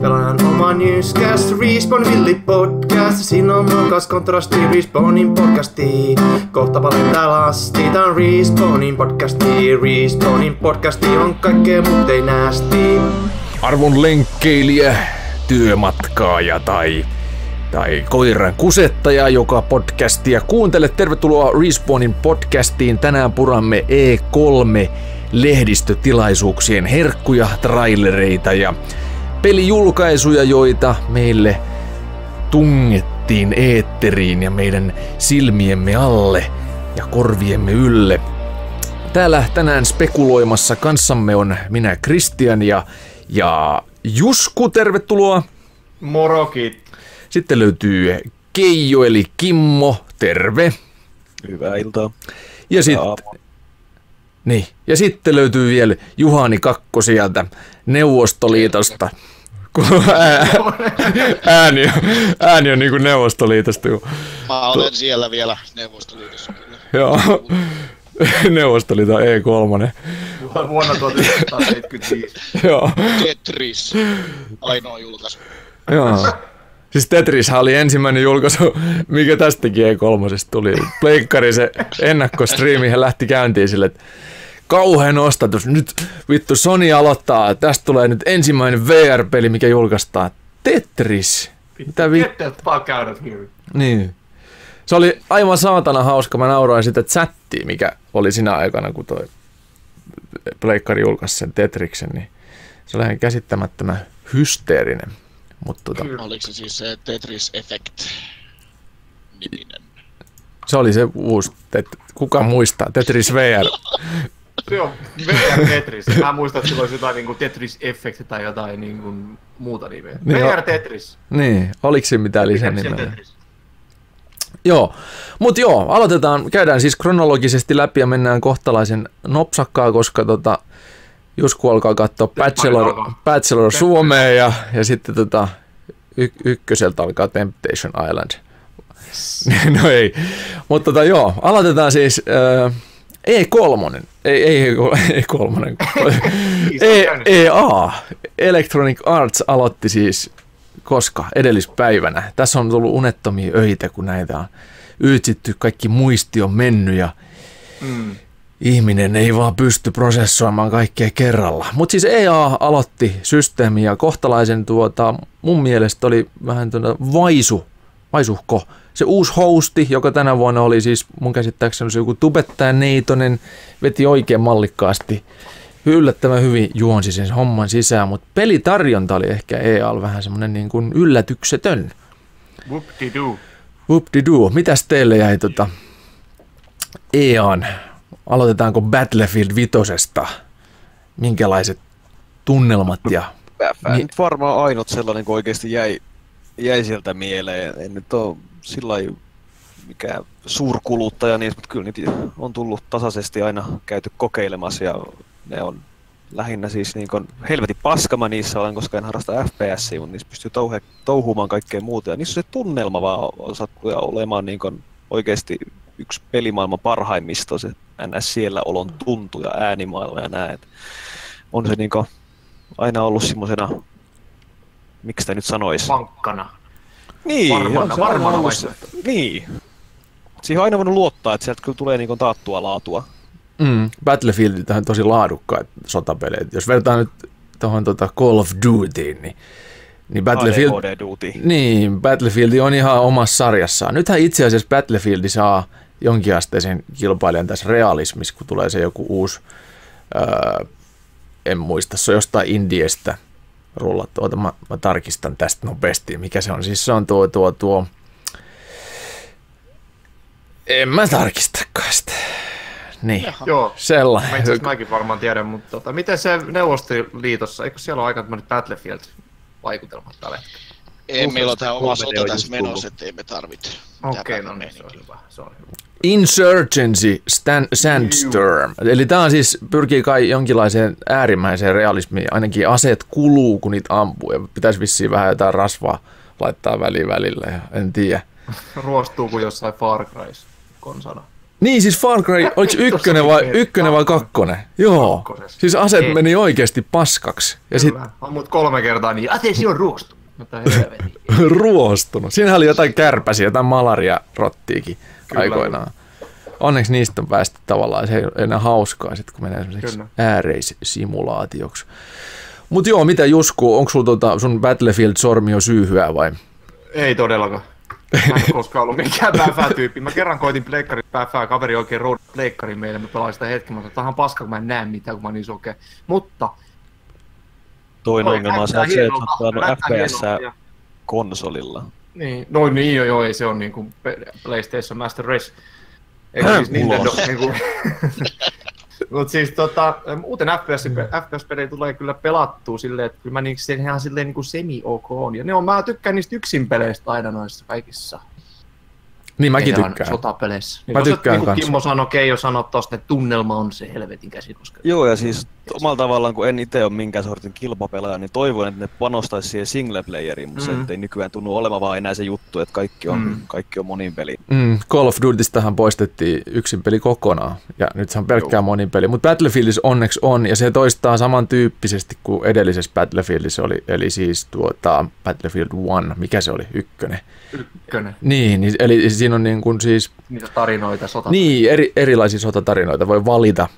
Pelaan oman newscast, Respawn Villi podcast. Siinä on mokas kontrasti Respawnin podcasti. Kohta paljon täällä asti. Tää on Respawnin podcasti. Respawnin podcasti on kaikkea mut ei näästi. arvon lenkkeilijä, työmatkaaja tai, tai koiran kusettaja, joka podcastia kuuntele. Tervetuloa Respawnin podcastiin. Tänään puramme E3 lehdistötilaisuuksien herkkuja, trailereita ja pelijulkaisuja, joita meille tungettiin eetteriin ja meidän silmiemme alle ja korviemme ylle. Täällä tänään spekuloimassa kanssamme on minä Kristian ja, ja Jusku, tervetuloa. Morokit. Sitten löytyy Keijo eli Kimmo, terve. Hyvää iltaa. Ja, sit, niin. ja sitten löytyy vielä Juhani Kakko sieltä Neuvostoliitosta. Kun ää- ääni, on- ääni on niin kuin Neuvostoliitosta. kun- Mä olen siellä vielä Neuvostoliitossa kyllä. Joo. Neuvostoliiton E3. Vuonna 1975. Joo. Tetris, ainoa julkaisu. Joo. Siis Tetrishän oli ensimmäinen julkaisu, mikä tästäkin E3 tuli. Pleikkari se ennakkostriimi lähti käyntiin sille, että kauhean ostatus. Nyt vittu Sony aloittaa, tästä tulee nyt ensimmäinen VR-peli, mikä julkaistaan. Tetris. Mitä vi... Get the fuck out of here. Niin. Se oli aivan saatana hauska. Mä nauroin sitä chattia, mikä oli sinä aikana, kun toi Pleikkari julkaisi sen Tetriksen, niin se oli ihan käsittämättömän hysteerinen. Mutta tota, Oliko se siis se Tetris Effect niminen? se oli se uusi, tet- kuka muistaa, Tetris VR. Joo, VR Tetris. Mä muistan, että sillä olisi jotain niin Tetris Effect tai jotain niin kuin muuta nimeä. Niin, VR Tetris. Niin, oliko siinä mitään lisänimeä? Joo, mutta joo, aloitetaan, käydään siis kronologisesti läpi ja mennään kohtalaisen nopsakkaa, koska tota, Jusku alkaa katsoa Bachelor. Bachelor Suomeen ja, ja sitten tota, y- ykköseltä alkaa Temptation Island. no ei, mutta tota, joo, aloitetaan siis äh, E3, ei, ei E3, e, EA, Electronic Arts aloitti siis koska edellispäivänä. Tässä on tullut unettomia öitä, kun näitä on yytsitty, kaikki muisti on mennyt ja Mm. ihminen ei vaan pysty prosessoimaan kaikkea kerralla. Mutta siis EA aloitti systeemi ja kohtalaisen tuota, mun mielestä oli vähän tuota vaisu, vaisuhko. Se uusi hosti, joka tänä vuonna oli siis mun käsittääkseni se joku tubettaja Neitonen, veti oikein mallikkaasti. Yllättävän hyvin juonsi sen homman sisään, mutta pelitarjonta oli ehkä EA vähän semmoinen niin kuin yllätyksetön. Whoop-de-doo. Whoop-de-doo. Mitäs teille jäi tota EAN? Aloitetaanko Battlefield vitosesta? Minkälaiset tunnelmat ja... Mä Niin. nyt varmaan ainut sellainen, kun oikeasti jäi, jäi sieltä mieleen. En nyt ole sillä mikään suurkuluttaja, niin, mutta kyllä niitä on tullut tasaisesti aina käyty kokeilemassa ja ne on lähinnä siis niin kuin helvetin paskama niissä olen, koska en harrasta FPS, mutta niissä pystyy touhe, touhumaan kaikkea muuta. Ja niissä on se tunnelma vaan osattu ja olemaan niin kuin oikeasti yksi pelimaailman parhaimmista, se ns. siellä olon tuntu ja äänimaailma ja näet. On se niin kuin aina ollut semmoisena, miksi sitä nyt sanoisi? Vankkana. Niin, varmana- on se aina varmana ollut Niin. Siihen on aina voinut luottaa, että sieltä kyllä tulee niin taattua laatua. Mm, Battlefield on tosi laadukkaat sotapeleet. Jos vertaa nyt tuohon tota Call of Dutyin, niin, niin Battlefield... Duty. Niin, Battlefield on ihan omassa sarjassaan. Nythän itse asiassa Battlefield saa jonkinasteisen kilpailijan tässä realismissa, kun tulee se joku uusi, öö, en muista, se on jostain Indiestä rullattu. Oota, mä, mä tarkistan tästä nopeasti, mikä se on. Siis se on tuo, tuo, tuo, en mä tarkistakaan sitä. Niin, Jaha. Joo. Mä sellainen. itse asiassa mäkin varmaan tiedän, mutta tota, miten se Neuvostoliitossa, eikö siellä ole aika tämmöinen Battlefield-vaikutelmat tällä hetkellä? Ei meillä ole tämä oma sota on tässä menossa, ettei me tarvitse. Okei, mitään no niin, se on hyvä. Se on hyvä. Insurgency Stan- Sandstorm. Eli tämä on siis, pyrkii kai jonkinlaiseen äärimmäiseen realismiin. Ainakin aseet kuluu, kun niitä ampuu. Ja pitäisi vissiin vähän jotain rasvaa laittaa väliin välillä. Ja en tiedä. Ruostuu kuin jossain Far Crys konsana. Niin siis Far Cry, oliko ykkönen vai, ykkönen vai kakkonen? Joo. Siis aset meni oikeasti paskaksi. Ja Kyllä. On mut kolme kertaa niin, atesi on ruostunut. Mutta helvetin. ruostunut. Siinähän oli jotain kärpäsiä, jotain malaria-rottiikin Kyllä. aikoinaan. Onneksi niistä on päästy tavallaan, se ei ole enää hauskaa sit, kun menee semmoiseksi Kyllä. ääreissimulaatioksi. Mutta joo, mitä Jusku, onko sulla tota, sun Battlefield-sormi jo syyhyä vai? Ei todellakaan. Mä en koskaan ollut mikään pääfää-tyyppi. Mä kerran koitin pleikkarin pääfää, kaveri oikein road pleikkarin meille, mä pelasin sitä hetken, mä sanoin, on paska, kun mä en näe mitään, kun mä oon niin sokea. Mutta Toinen Oi, ongelma on se, että se, oot pelannut FPS konsolilla. Niin, no niin joo, joo, ei se on niinku PlayStation Master Race. Eikö siis Nintendo, niinku... Mut siis tota, muuten FPS, FPS-pelejä tulee kyllä pelattua silleen, että kyllä mä niinku sen ihan silleen niinku semi-ok on. Ja ne on, mä tykkään niistä yksin peleistä aina noissa kaikissa. Niin mäkin Ihan tykkään. Sotapeleissä. Mä Niin tossa, tykkään niin kuin. Kimmo sanoi, Keijo sanoi tosta, että tunnelma on se helvetin käsikoska. Joo, ja siis omalla tavallaan, kun en itse ole minkään sortin kilpapelaaja, niin toivon, että ne panostaisi siihen single playeriin, mutta Mm. se ei nykyään tunnu olevan vaan enää se juttu, että kaikki on, Mm. kaikki on monin peli. Mm, Call of Dutystähän poistettiin yksin peli kokonaan, ja nyt se on pelkkää monin peli. Mutta Battlefieldissä onneksi on, ja se toistaa samantyyppisesti kuin edellisessä Battlefieldissä oli, eli siis tuota Battlefield 1, mikä se oli, ykkönen. Ykkönen. Niin, niin eli siinä on niin kuin siis, Niitä tarinoita, sota. niin, eri, erilaisia sotatarinoita voi valita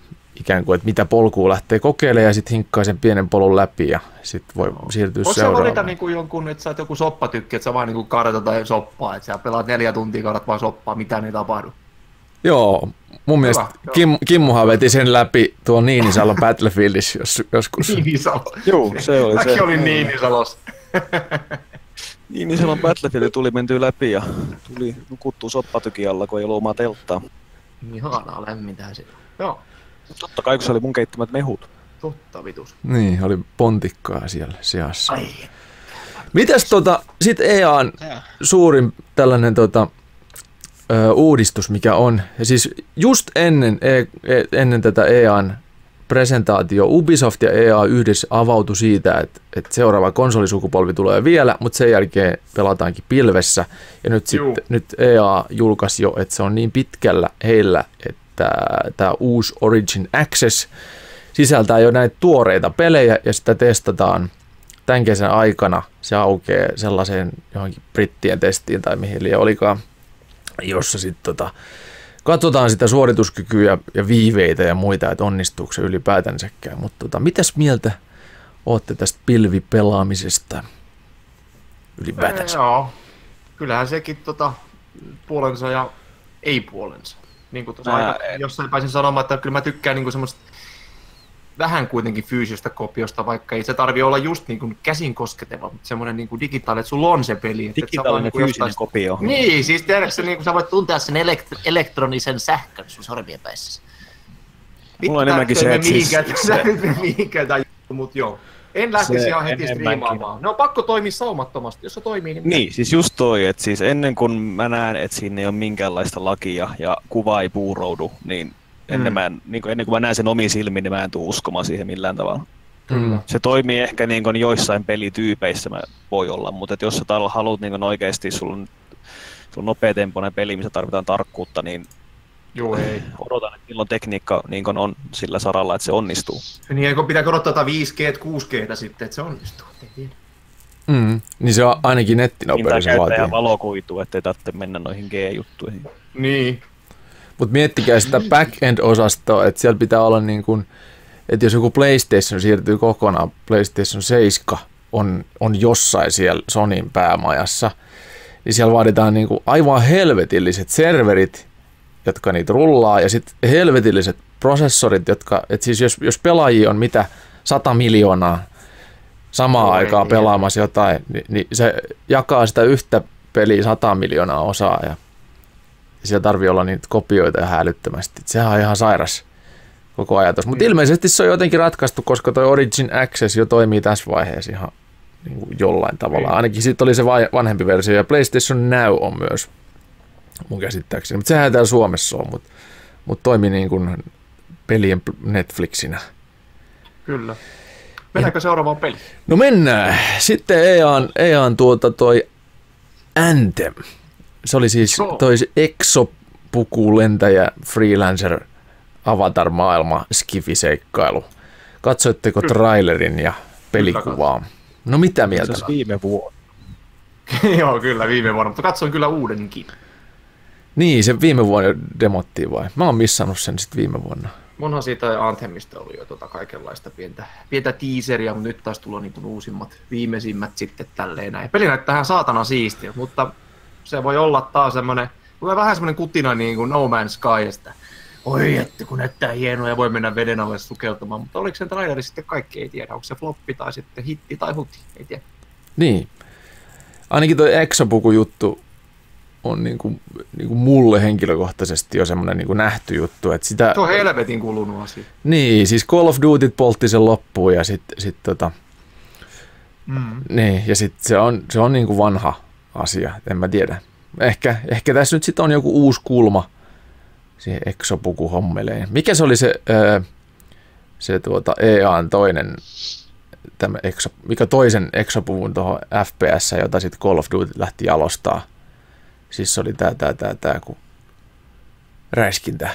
ikään kuin, että mitä polkua lähtee kokeilemaan, ja sitten hinkkaa sen pienen polun läpi, ja sitten voi siirtyä Voiko se seuraavaan. valita niin kuin jonkun, että sä oot joku soppatykki, että sä vaan niin kartat tai soppaa, että sä pelaat neljä tuntia, kaadat vaan soppaa, mitään ei tapahdu. Joo, mun mielestä joo. Kim, Kimmohan veti sen läpi tuo Niinisalon Battlefieldissä jos, joskus. Niinisalo. Joo, se oli se. Mäkin olin Niinisalossa. Niin, niin silloin Battlefield tuli mentyä läpi ja tuli nukuttua soppatykin alla, kun ei ollut omaa telttaa. Ihanaa lämmintä se. Joo, Totta kai, kun se oli mun keittämät mehut. totta vitus. Niin, oli pontikkaa siellä seassa. Ai, Mitäs tota, sit EAN suurin tällainen tota, ö, uudistus, mikä on, ja siis just ennen, e, e, ennen tätä EAN presentaatio Ubisoft ja EA yhdessä avautui siitä, että, että seuraava konsolisukupolvi tulee vielä, mutta sen jälkeen pelataankin pilvessä. Ja nyt, Juu. sitten, nyt EA julkaisi jo, että se on niin pitkällä heillä, että tämä uusi Origin Access sisältää jo näitä tuoreita pelejä ja sitä testataan tämän kesän aikana. Se aukeaa sellaiseen johonkin brittien testiin tai mihin liian olikaan, jossa sitten tota, katsotaan sitä suorituskykyä ja, viiveitä ja muita, että onnistuuko se ylipäätänsäkään. Mutta tota, mitäs mieltä ootte tästä pilvipelaamisesta ylipäätänsä? Joo, kyllähän sekin tota, puolensa ja ei puolensa. Niin kuin tuossa Mä aika, en- jossain pääsin sanomaan, että kyllä mä tykkään niin semmoista vähän kuitenkin fyysisestä kopiosta, vaikka ei se tarvi olla just niin kuin käsin kosketeva, mutta semmoinen niin kuin digitaalinen, että sulla on se peli. että Digitaalinen niin kuin fyysinen jostain- kopio. Niin, siis tiedätkö, niin kuin sä voit tuntea sen elekt- elektronisen sähkön sun sormien päissä. Mulla on enemmänkin se, että siis mihinkään, se- mihinkään tai mutta joo. En lähtisi ihan heti striimaamaan. Ne on pakko toimia saumattomasti. Jos se toimii, niin... Niin, siis just toi, että siis ennen kuin mä näen, että siinä ei ole minkäänlaista lakia ja kuva ei puuroudu, niin ennen, Mm. mä en, niin kuin, ennen kuin mä näen sen omiin silmiin, niin mä en tule uskomaan siihen millään tavalla. Mm. Se toimii ehkä niin kuin joissain pelityypeissä mä voi olla, mutta et jos sä haluat niin kuin oikeasti, sulla on, sulla on nopeatempoinen peli, missä tarvitaan tarkkuutta, niin Joo, ei. odotan, että milloin tekniikka niin on sillä saralla, että se onnistuu. Niin eikö pitää odottaa tätä 5G, 6G sitten, että se onnistuu. Ei tiedä. Mm. Niin se on ainakin Niin nettinopeus käyttäjä vaatii. valokuitu, ettei tarvitse mennä noihin G-juttuihin. Niin. Mutta miettikää sitä back-end-osastoa, että siellä pitää olla niin kuin, että jos joku PlayStation siirtyy kokonaan, PlayStation 7 on, on jossain siellä Sonin päämajassa, niin siellä vaaditaan niin kuin aivan helvetilliset serverit, jotka niitä rullaa, ja sitten helvetilliset prosessorit, jotka, että siis jos, jos pelaajia on mitä 100 miljoonaa samaan Oi, aikaan niin. pelaamassa jotain, niin, niin se jakaa sitä yhtä peliä 100 miljoonaa osaa, ja ja siellä tarvii olla niitä kopioita ihan älyttömästi. Et Sehän on ihan sairas koko ajatus. Mutta ilmeisesti se on jotenkin ratkaistu, koska toi Origin Access jo toimii tässä vaiheessa ihan niin kuin jollain tavalla. Niin. Ainakin sitten oli se vanhempi versio ja PlayStation Now on myös mun käsittääkseni. Mutta sehän täällä Suomessa on, mutta mut toimii niin kuin pelien Netflixinä. Kyllä. Mennäänkö seuraavaan peliin? No mennään. Sitten EAN, EAN tuota toi Anthem. Se oli siis Joo. toi puku, lentäjä, freelancer, avatar-maailma, skifiseikkailu. Katsoitteko trailerin ja pelikuvaa? No mitä mieltä? Se viime vuonna. Joo, kyllä viime vuonna, mutta katsoin kyllä uudenkin. Niin, se viime vuonna demottiin vai? Mä oon missannut sen sitten viime vuonna. Monhan siitä Anthemista oli jo tota kaikenlaista pientä, pientä teaseria, mutta nyt taas tulee niin kuin uusimmat, viimeisimmät sitten tälleen näin. Peli näyttää ihan saatana siistiä, mutta se voi olla taas semmoinen, tulee vähän semmoinen kutina niin kuin No Man's Skysta. Oi, että kun näyttää hienoa ja voi mennä veden alle sukeltamaan, mutta oliko se traileri sitten kaikki, ei tiedä. Onko se floppi tai sitten hitti tai huti, ei tiedä. Niin. Ainakin tuo Exopuku-juttu on niin kuin, niin kuin mulle henkilökohtaisesti jo semmoinen niin nähty juttu. Että sitä, Se on helvetin kulunut asia. Niin, siis Call of Duty poltti sen loppuun ja sitten sit tota, Mm. niin, ja sit se on, se on niin kuin vanha asia, en mä tiedä. Ehkä, ehkä tässä nyt sitten on joku uusi kulma siihen exopuku hommeleen. Mikä se oli se, öö, se tuota EAN toinen, tämä exo, mikä toisen exopuvun tuohon FPS, jota sitten Call of Duty lähti jalostaa. Siis se oli tää, tää, tää, tää, kun räiskintä.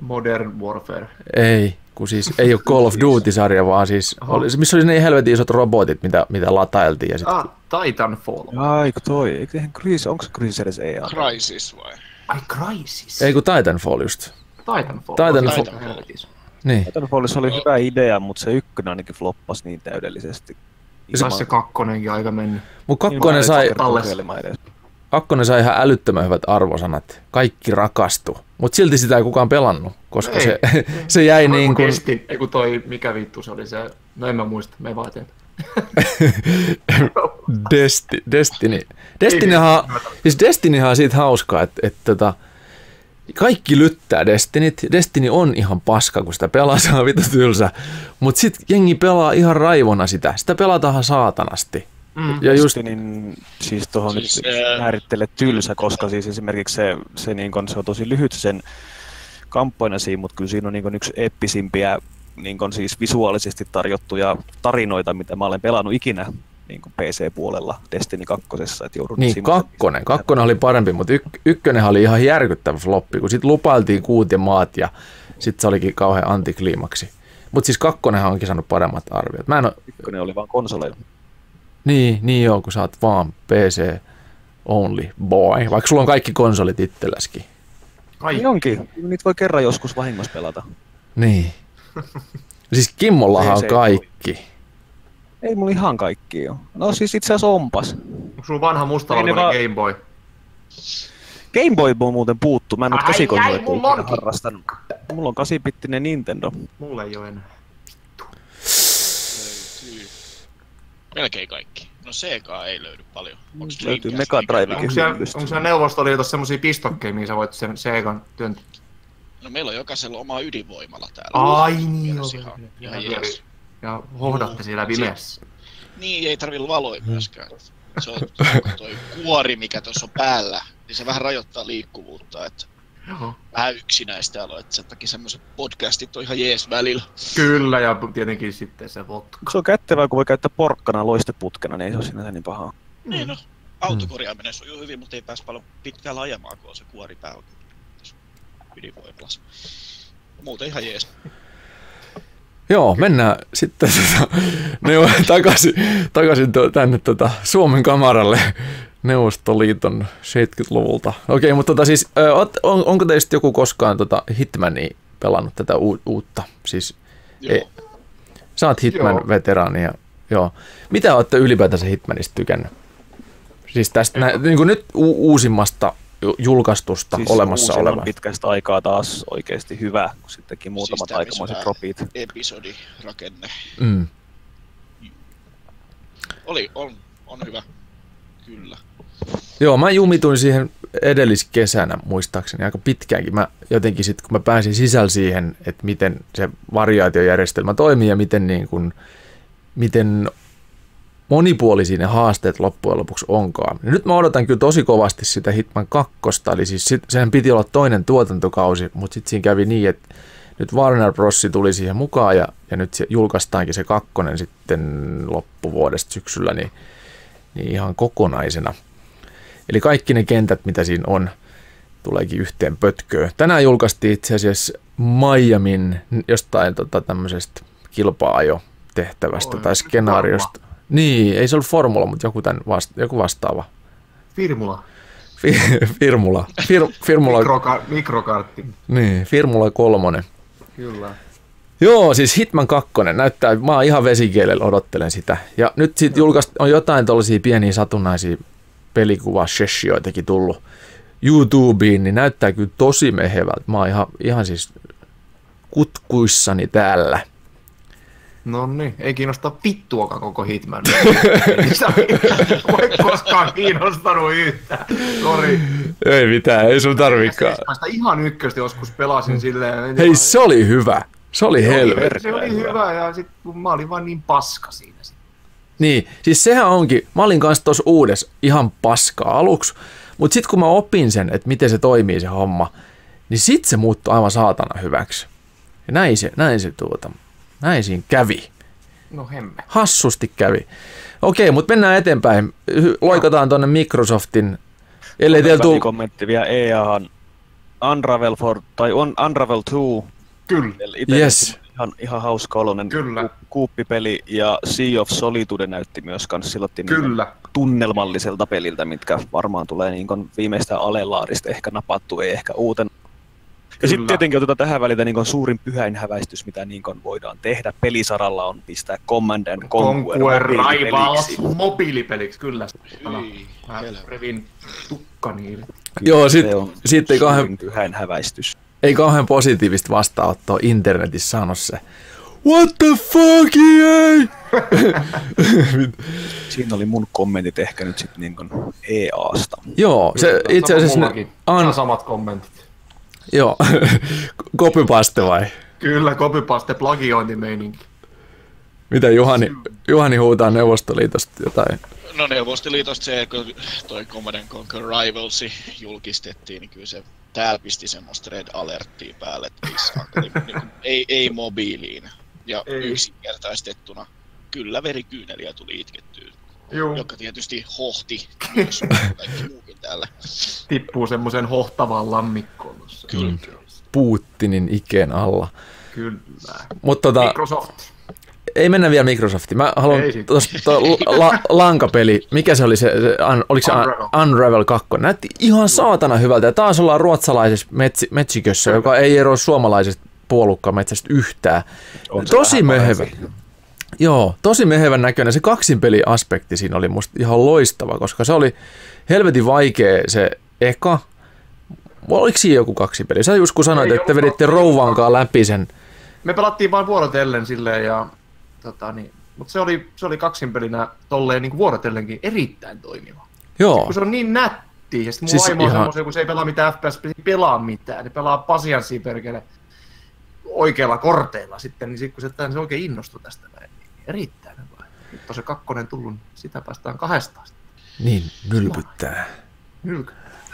Modern Warfare. Ei, kun siis ei ole Call of Duty-sarja, vaan siis, Oho. oli, missä oli ne helvetin isot robotit, mitä, mitä latailtiin. Ja sit, Ah, Titanfall. Aiko toi, eikö eihän Chris, onko se Chris edes EA? Crisis vai? Ai Crysis. ei kun Titanfall just. Titanfall. Titanfall. Helvetis. Niin. Titanfallissa oli hyvä idea, mutta se ykkönen ainakin floppasi niin täydellisesti. Ja taas se kakkonenkin aika mennyt. Mutta kakkonen sai, Talles. Kakkonen sai ihan älyttömän hyvät arvosanat. Kaikki rakastu. Mutta silti sitä ei kukaan pelannut, koska Ei. se, se jäi niin kuin... Kesti. Ei kun toi, mikä vittu se oli se, no en mä muista, me vaan. Desti, Destiny. Destinyhan, siis Destinyhan on siitä hauskaa, että, että tota, kaikki lyttää Destinit. Destiny on ihan paska, kun sitä pelaa, se on vittu tylsä. Mutta sitten jengi pelaa ihan raivona sitä. Sitä pelataan saatanasti. Mm. Ja just, Destinin, siis tuohon Siis, siis, ää- nyt määrittele tylsä, koska siis esimerkiksi se, se, niin kun, se on tosi lyhyt sen kampanja siinä, mutta kyllä siinä on niin kun yksi eeppisimpiä niin kun siis visuaalisesti tarjottuja tarinoita, mitä mä olen pelannut ikinä niin kuin PC-puolella Destiny 2. Että joudun niin, kakkonen. Kakkonen oli parempi, mutta yk, ykkönen oli ihan järkyttävä floppi, kun sitten lupailtiin kuut ja maat ja sitten se olikin kauhean antikliimaksi. Mutta siis kakkonenhan onkin saanut paremmat arviot. Mä en oo, Ykkönen oli vaan konsoleilla. Niin, niin joo, kun sä oot vaan PC only boy, vaikka sulla on kaikki konsolit itselläskin. Ai, Niin onkin. Niitä voi kerran joskus vahingossa pelata. Niin. Siis Kimmollahan on kaikki. Ei mulla ihan kaikki jo. No siis itse asiassa onpas. onko sulla vanha mustavalkoinen vaan- Game Boy? Game Boy on muuten puuttu. Mä en ikinä onkin. harrastanut. Mulla on 8-bittinen Nintendo. Mulla ei ole enää. Melkein kaikki. No Sega ei löydy paljon. Onks Löytyy Mega. Onko siellä, onko siellä Neuvostoliitossa semmosia pistokkeja, mihin sä voit sen Segan työntää? No meillä on jokaisella oma ydinvoimala täällä. Ai niin, joo. Ihan, Ja, ihan ja, ja hohdatte siellä pimeässä. Niin, ei tarvi valoja myöskään. Se on toi kuori, mikä tuossa on päällä, niin se vähän rajoittaa liikkuvuutta, että Joo. vähän yksinäistä aloa, että sen takia semmoiset podcastit on ihan jees välillä. Kyllä, ja tietenkin sitten se vodka. Se on kättevää, kun voi käyttää porkkana loisteputkena, niin ei se ole sinänsä niin pahaa. Niin no, autokorjaaminen sujuu hyvin, mutta ei pääs paljon pitkään ajamaan, kun on se kuori päällä. Ydinvoimalassa. Muuten ihan jees. Joo, mennään sitten tota, neu- takaisin, takaisin to, tänne tota, Suomen kamaralle Neuvostoliiton 70-luvulta. Okei, mutta tota, siis, on, onko teistä joku koskaan tota Hitmania pelannut tätä u, uutta? Siis, Joo. Ei. sä oot Joo. Hitman-veteraani ja joo. Mitä olette ylipäätänsä Hitmanista tykännyt? Siis tästä nä, niin kuin nyt u, uusimmasta ju- julkaistusta siis olemassa olevasta. pitkästä aikaa taas oikeasti hyvä, kun sittenkin muutamat Siis aikamoiset vähän- dropit. Episodirakenne. Mm. Oli, on, on hyvä. Kyllä. Joo, mä jumituin siihen edelliskesänä muistaakseni aika pitkäänkin. Mä jotenkin sitten, kun mä pääsin sisällä siihen, että miten se variaatiojärjestelmä toimii ja miten, niin kun, miten monipuolisia ne haasteet loppujen lopuksi onkaan. Nyt mä odotan kyllä tosi kovasti sitä Hitman 2, eli siis sit, sehän piti olla toinen tuotantokausi, mutta sitten siinä kävi niin, että nyt Warner Bros. tuli siihen mukaan ja, ja nyt se julkaistaankin se kakkonen sitten loppuvuodesta syksyllä, niin, niin ihan kokonaisena. Eli kaikki ne kentät, mitä siinä on, tuleekin yhteen pötköön. Tänään julkaistiin itse asiassa Miamin jostain tota, tämmöisestä kilpaajo tehtävästä tai skenaariosta. Niin, ei se ollut formula, mutta joku, tämän vasta- joku vastaava. Firmula. Fi- Firmula. Fir- Firmula, Mikroka- mikrokartti. niin, Firmula kolmonen. Kyllä. Joo, siis Hitman 2 näyttää, mä oon ihan vesikielellä odottelen sitä. Ja nyt sit julkaist, on jotain tollaisia pieniä satunnaisia pelikuva sessioitakin tullut YouTubeen, niin näyttää kyllä tosi mehevältä. Mä oon ihan, ihan siis kutkuissani täällä. No niin, ei kiinnosta vittuakaan koko Hitman. ei sitä voi koskaan kiinnostanut yhtään. Sori. Ei mitään, ei sun tarvikaan. Mä ihan ykköstä joskus pelasin silleen. Hei, se oli hyvä. Se oli helvetti. Se oli hyvä ja sit kun mä olin vaan niin paska siinä. sit. Niin, siis sehän onkin, mä olin kanssa tuossa uudessa ihan paskaa aluksi, mutta sitten kun mä opin sen, että miten se toimii se homma, niin sit se muuttui aivan saatana hyväksi. Ja näin se, näin se tuota, näin siinä kävi. No hemme. Hassusti kävi. Okei, mutta mennään eteenpäin. Loikataan tonne Microsoftin, ellei teillä tuu... kommentti vielä EAhan Unravel for, tai on Unravel 2, Kyllä. Itse Yes. Ihan, ihan hauska oloinen Kyllä. ku- kuuppipeli ja Sea of Solitude näytti myös kans silloin Kyllä. tunnelmalliselta peliltä, mitkä varmaan tulee niin kuin viimeistä alelaarista ehkä napattu, ei ehkä uuten. Ja Kyllä. sitten tietenkin otetaan tähän välitä niin kuin suurin pyhäinhäväistys, mitä niin kuin voidaan tehdä pelisaralla on pistää Command and Conquer, Conquer mobiilipeliksi. Rivals mobiilipeliksi, kyllä. Hyi, Mä revin tukkani. Joo, sit, Se on sit suurin pyhäinhäväistys. Ei kauhean positiivista vastaanottoa internetissä saanut se. What the fuck, EA? Siinä oli mun kommentit ehkä nyt sitten niin kuin EAsta. Joo, se itse asiassa... Ne, an, samat kommentit. joo, copypaste vai? Kyllä, copypaste plagiointimeininki. Mitä Juhani, Juhani huutaa Neuvostoliitosta jotain? No Neuvostoliitosta se, kun toi Command and Conquer Rivalsi julkistettiin, niin kyllä se täällä pisti semmoista red alerttia päälle, että ei, niin kuin, ei, ei mobiiliin. Ja Ei. yksinkertaistettuna kyllä verikyyneliä tuli itkettyä, Juu, joka tietysti hohti myös kaikki muukin täällä. tippuu semmoisen hohtavaan lammikkoon. Kyllä. Putinin ikeen alla. Kyllä. Mutta tota, Microsoft. Ei mennä vielä Microsoftiin. Mä haluan tuosta la, lankapeli, mikä se oli se, se un, oliko se Unravel. Unravel. Unravel 2? Näytti ihan saatana hyvältä. Ja taas ollaan ruotsalaisessa metsi, metsikössä, joka ei ero suomalaisesta puolukkametsästä yhtään. On Tosi mehevä. Joo, tosi mehevän näköinen. Se kaksinpeliaspekti siinä oli musta ihan loistava, koska se oli helvetin vaikea se eka. Oliko siinä joku kaksinpeli? Sä just kun sanoit, Ei että ollut veditte kaksi- rouvankaan läpi sen. Me pelattiin vain vuorotellen silleen ja tota niin, mutta se oli, se oli kaksinpelinä tolleen niin vuorotellenkin erittäin toimiva. Joo, Kun se on niin nätti, ja sitten mun Siis siis vaimo on ihan- semmoisen, kun se ei pelaa mitään FPS, ei pelaa mitään, ne pelaa pasianssia perkele oikeilla korteilla sitten, niin sitten kun se, että se oikein innostui tästä näin, niin erittäin hyvä. Nyt on se kakkonen tullut, niin sitä päästään kahdestaan niin nylpyttää. nylk-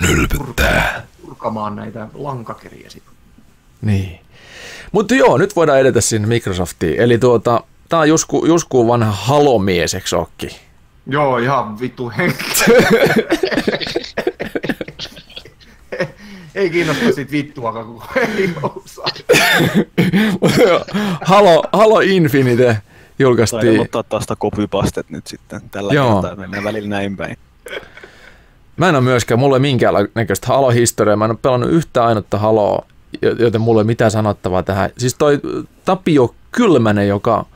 Nylpyttää. Purkamaan näitä lankakeriä sitten. Niin. Mutta joo, nyt voidaan edetä sinne Microsoftiin. Eli tuota, tää on Jusku, Jusku vanha halomies, eikö ookin? Joo, ihan vittu henki. ei kiinnosta sit vittuakaan, kun ei osaa. Halo, Halo Infinite Tai julkaistiin. ottaa taas sitä copypastet nyt sitten tällä Joo. kertaa, mennään välillä näin päin. Mä en ole myöskään, mulla ei minkäännäköistä Halo-historiaa, mä en ole pelannut yhtä ainutta Haloa, jo- joten mulla ei ole mitään sanottavaa tähän. Siis toi Tapio Kylmänen, joka,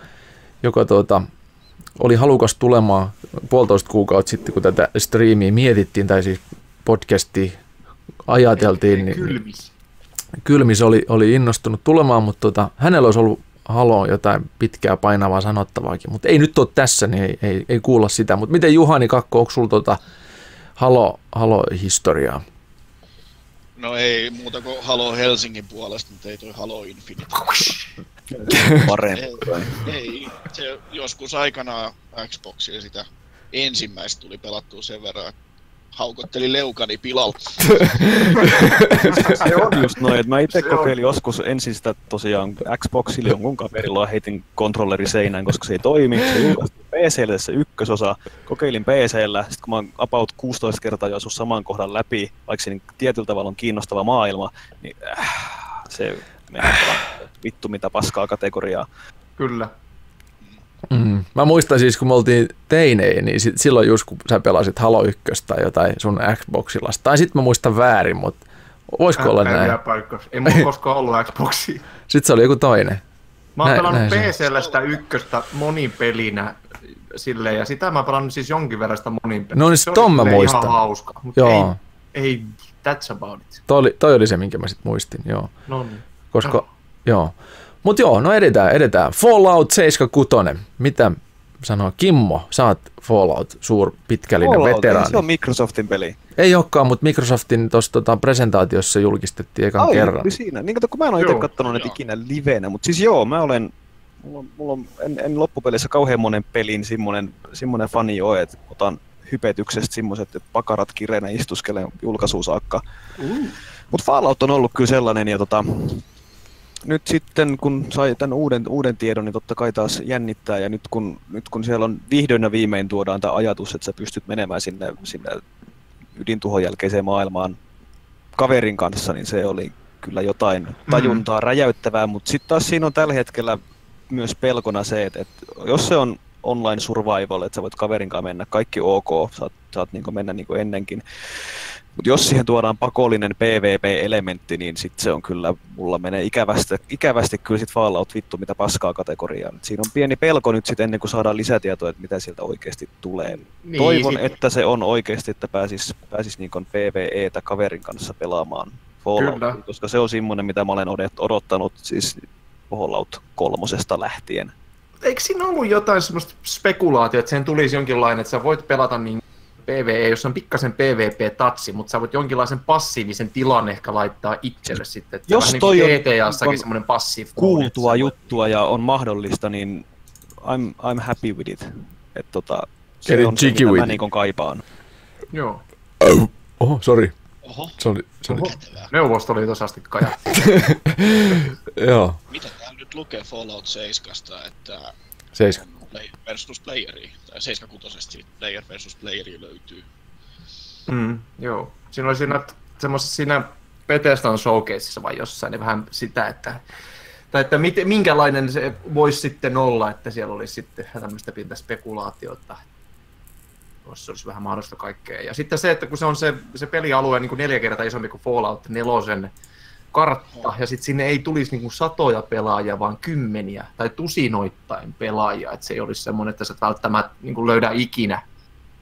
joka tuota, oli halukas tulemaan puolitoista kuukautta sitten, kun tätä striimiä mietittiin, tai siis podcastia ajateltiin, niin Kylmis. Kylmis oli, oli innostunut tulemaan, mutta tota, hänellä olisi ollut Halo jotain pitkää painavaa sanottavaakin, mutta ei nyt ole tässä, niin ei, ei, ei kuulla sitä. Mutta miten Juhani Kakko, onko sulla tota Halo, Halo-historiaa? No ei muuta kuin Halo Helsingin puolesta, mutta ei toi Halo Infinite. Parempi. Ei, ei, se joskus aikanaan Xboxilla sitä ensimmäistä tuli pelattua sen verran, että haukotteli leukani pilalla. se on just noin, että mä itse Se on. kokeilin joskus ensin sitä tosiaan Xboxille jonkun kaverilla ja heitin kontrolleri seinään, koska se ei toimi. Se julkaistiin PClle se ykkösosa, kokeilin PCllä, sitten kun mä oon about 16 kertaa jo saman kohdan läpi, vaikka se niin tietyllä tavalla on kiinnostava maailma, niin äh, se menee vaan vittu mitä paskaa kategoriaa. Kyllä. Mm. Mä muistan siis, kun me oltiin teinejä, niin sit, silloin just kun sä pelasit Halo 1 tai jotain sun Xboxilla, tai sitten mä muistan väärin, mutta voisiko olla näin? Häviää paikkoja. Ei mulla koskaan ollut Xboxia. Sitten se oli joku toinen. Mä oon Näin- pelannut näin on. PCllä sitä ykköstä monin pelinä silleen, ja sitä mä oon pelannut siis jonkin verran sitä monin pelinä. No niin, Se ton mä muistan. Ihan hauska, mutta Joo, ei, ei, that's about it. toi oli, toi oli se, minkä mä sitten muistin, joo. No niin. Koska, joo. Mut joo, no edetään, edetään. Fallout 76. Mitä sanoo Kimmo? Sä oot Fallout, suur pitkälinen Fallout, veteraani. Se on Microsoftin peli. Ei olekaan, mutta Microsoftin tuossa tota, presentaatiossa julkistettiin ekan Ai, kerran. oli siinä. Niin kato, kun mä en ole itse näitä joo. ikinä livenä, mutta siis joo, mä olen, mulla on, mulla on en, en loppupelissä kauhean monen pelin semmonen, semmonen fani ole, että otan hypetyksestä semmoiset, että pakarat kireenä istuskelen julkaisuun saakka. Uh. Mutta Fallout on ollut kyllä sellainen, ja tota, nyt sitten kun sai tämän uuden, uuden tiedon, niin totta kai taas jännittää, ja nyt kun, nyt kun siellä on vihdoin ja viimein tuodaan tämä ajatus, että sä pystyt menemään sinne, sinne ydintuhon jälkeiseen maailmaan kaverin kanssa, niin se oli kyllä jotain tajuntaa räjäyttävää, mutta sitten taas siinä on tällä hetkellä myös pelkona se, että, että jos se on online survival, että sä voit kaverin kanssa mennä, kaikki ok, saat, saat niin mennä niin ennenkin. Mutta jos siihen tuodaan pakollinen PvP-elementti, niin sit se on kyllä, mulla menee ikävästi, ikävästi kyllä sit Fallout vittu mitä paskaa kategoriaan. Et Siinä on pieni pelko nyt sit ennen kuin saadaan lisätietoa, että mitä sieltä oikeasti tulee. Niin, Toivon, sit- että se on oikeasti, että pääsis, pääsis niin PvEtä kaverin kanssa pelaamaan Fallout, Kyllä. koska se on semmoinen, mitä mä olen odot- odottanut siis Fallout kolmosesta lähtien. Eikö siinä ollut jotain semmoista spekulaatiota, että sen tulisi jonkinlainen, että sä voit pelata niin PvE, jossa on pikkasen PvP-tatsi, mutta sä voit jonkinlaisen passiivisen tilan ehkä laittaa itselle sitten. Että jos toi niin on, on semmoinen passiiv kuultua voi... juttua ja on mahdollista, niin I'm, I'm happy with it. Et tota, se Eli on se, mitä mä niin kaipaan. Joo. Oho, sorry. Oho. Se oli, se oli. Oho. Neuvostoliitossa asti kajahti. Joo. Mitä täällä nyt lukee Fallout 7, että... 7 play, versus playeri, tai 76 player versus playeri löytyy. Mm, joo. Siinä oli siinä, semmoisessa siinä Bethesdan showcaseissa vai jossain, niin vähän sitä, että tai että mit, minkälainen se voisi sitten olla, että siellä olisi sitten tämmöistä pientä spekulaatiota, se olisi vähän mahdollista kaikkea. Ja sitten se, että kun se on se, se pelialue niin kuin neljä kertaa isompi kuin Fallout 4, kartta, ja sitten sinne ei tulisi niin kuin satoja pelaajia, vaan kymmeniä tai tusinoittain pelaajia, että se ei olisi semmoinen, että sä et välttämättä niin kuin löydä ikinä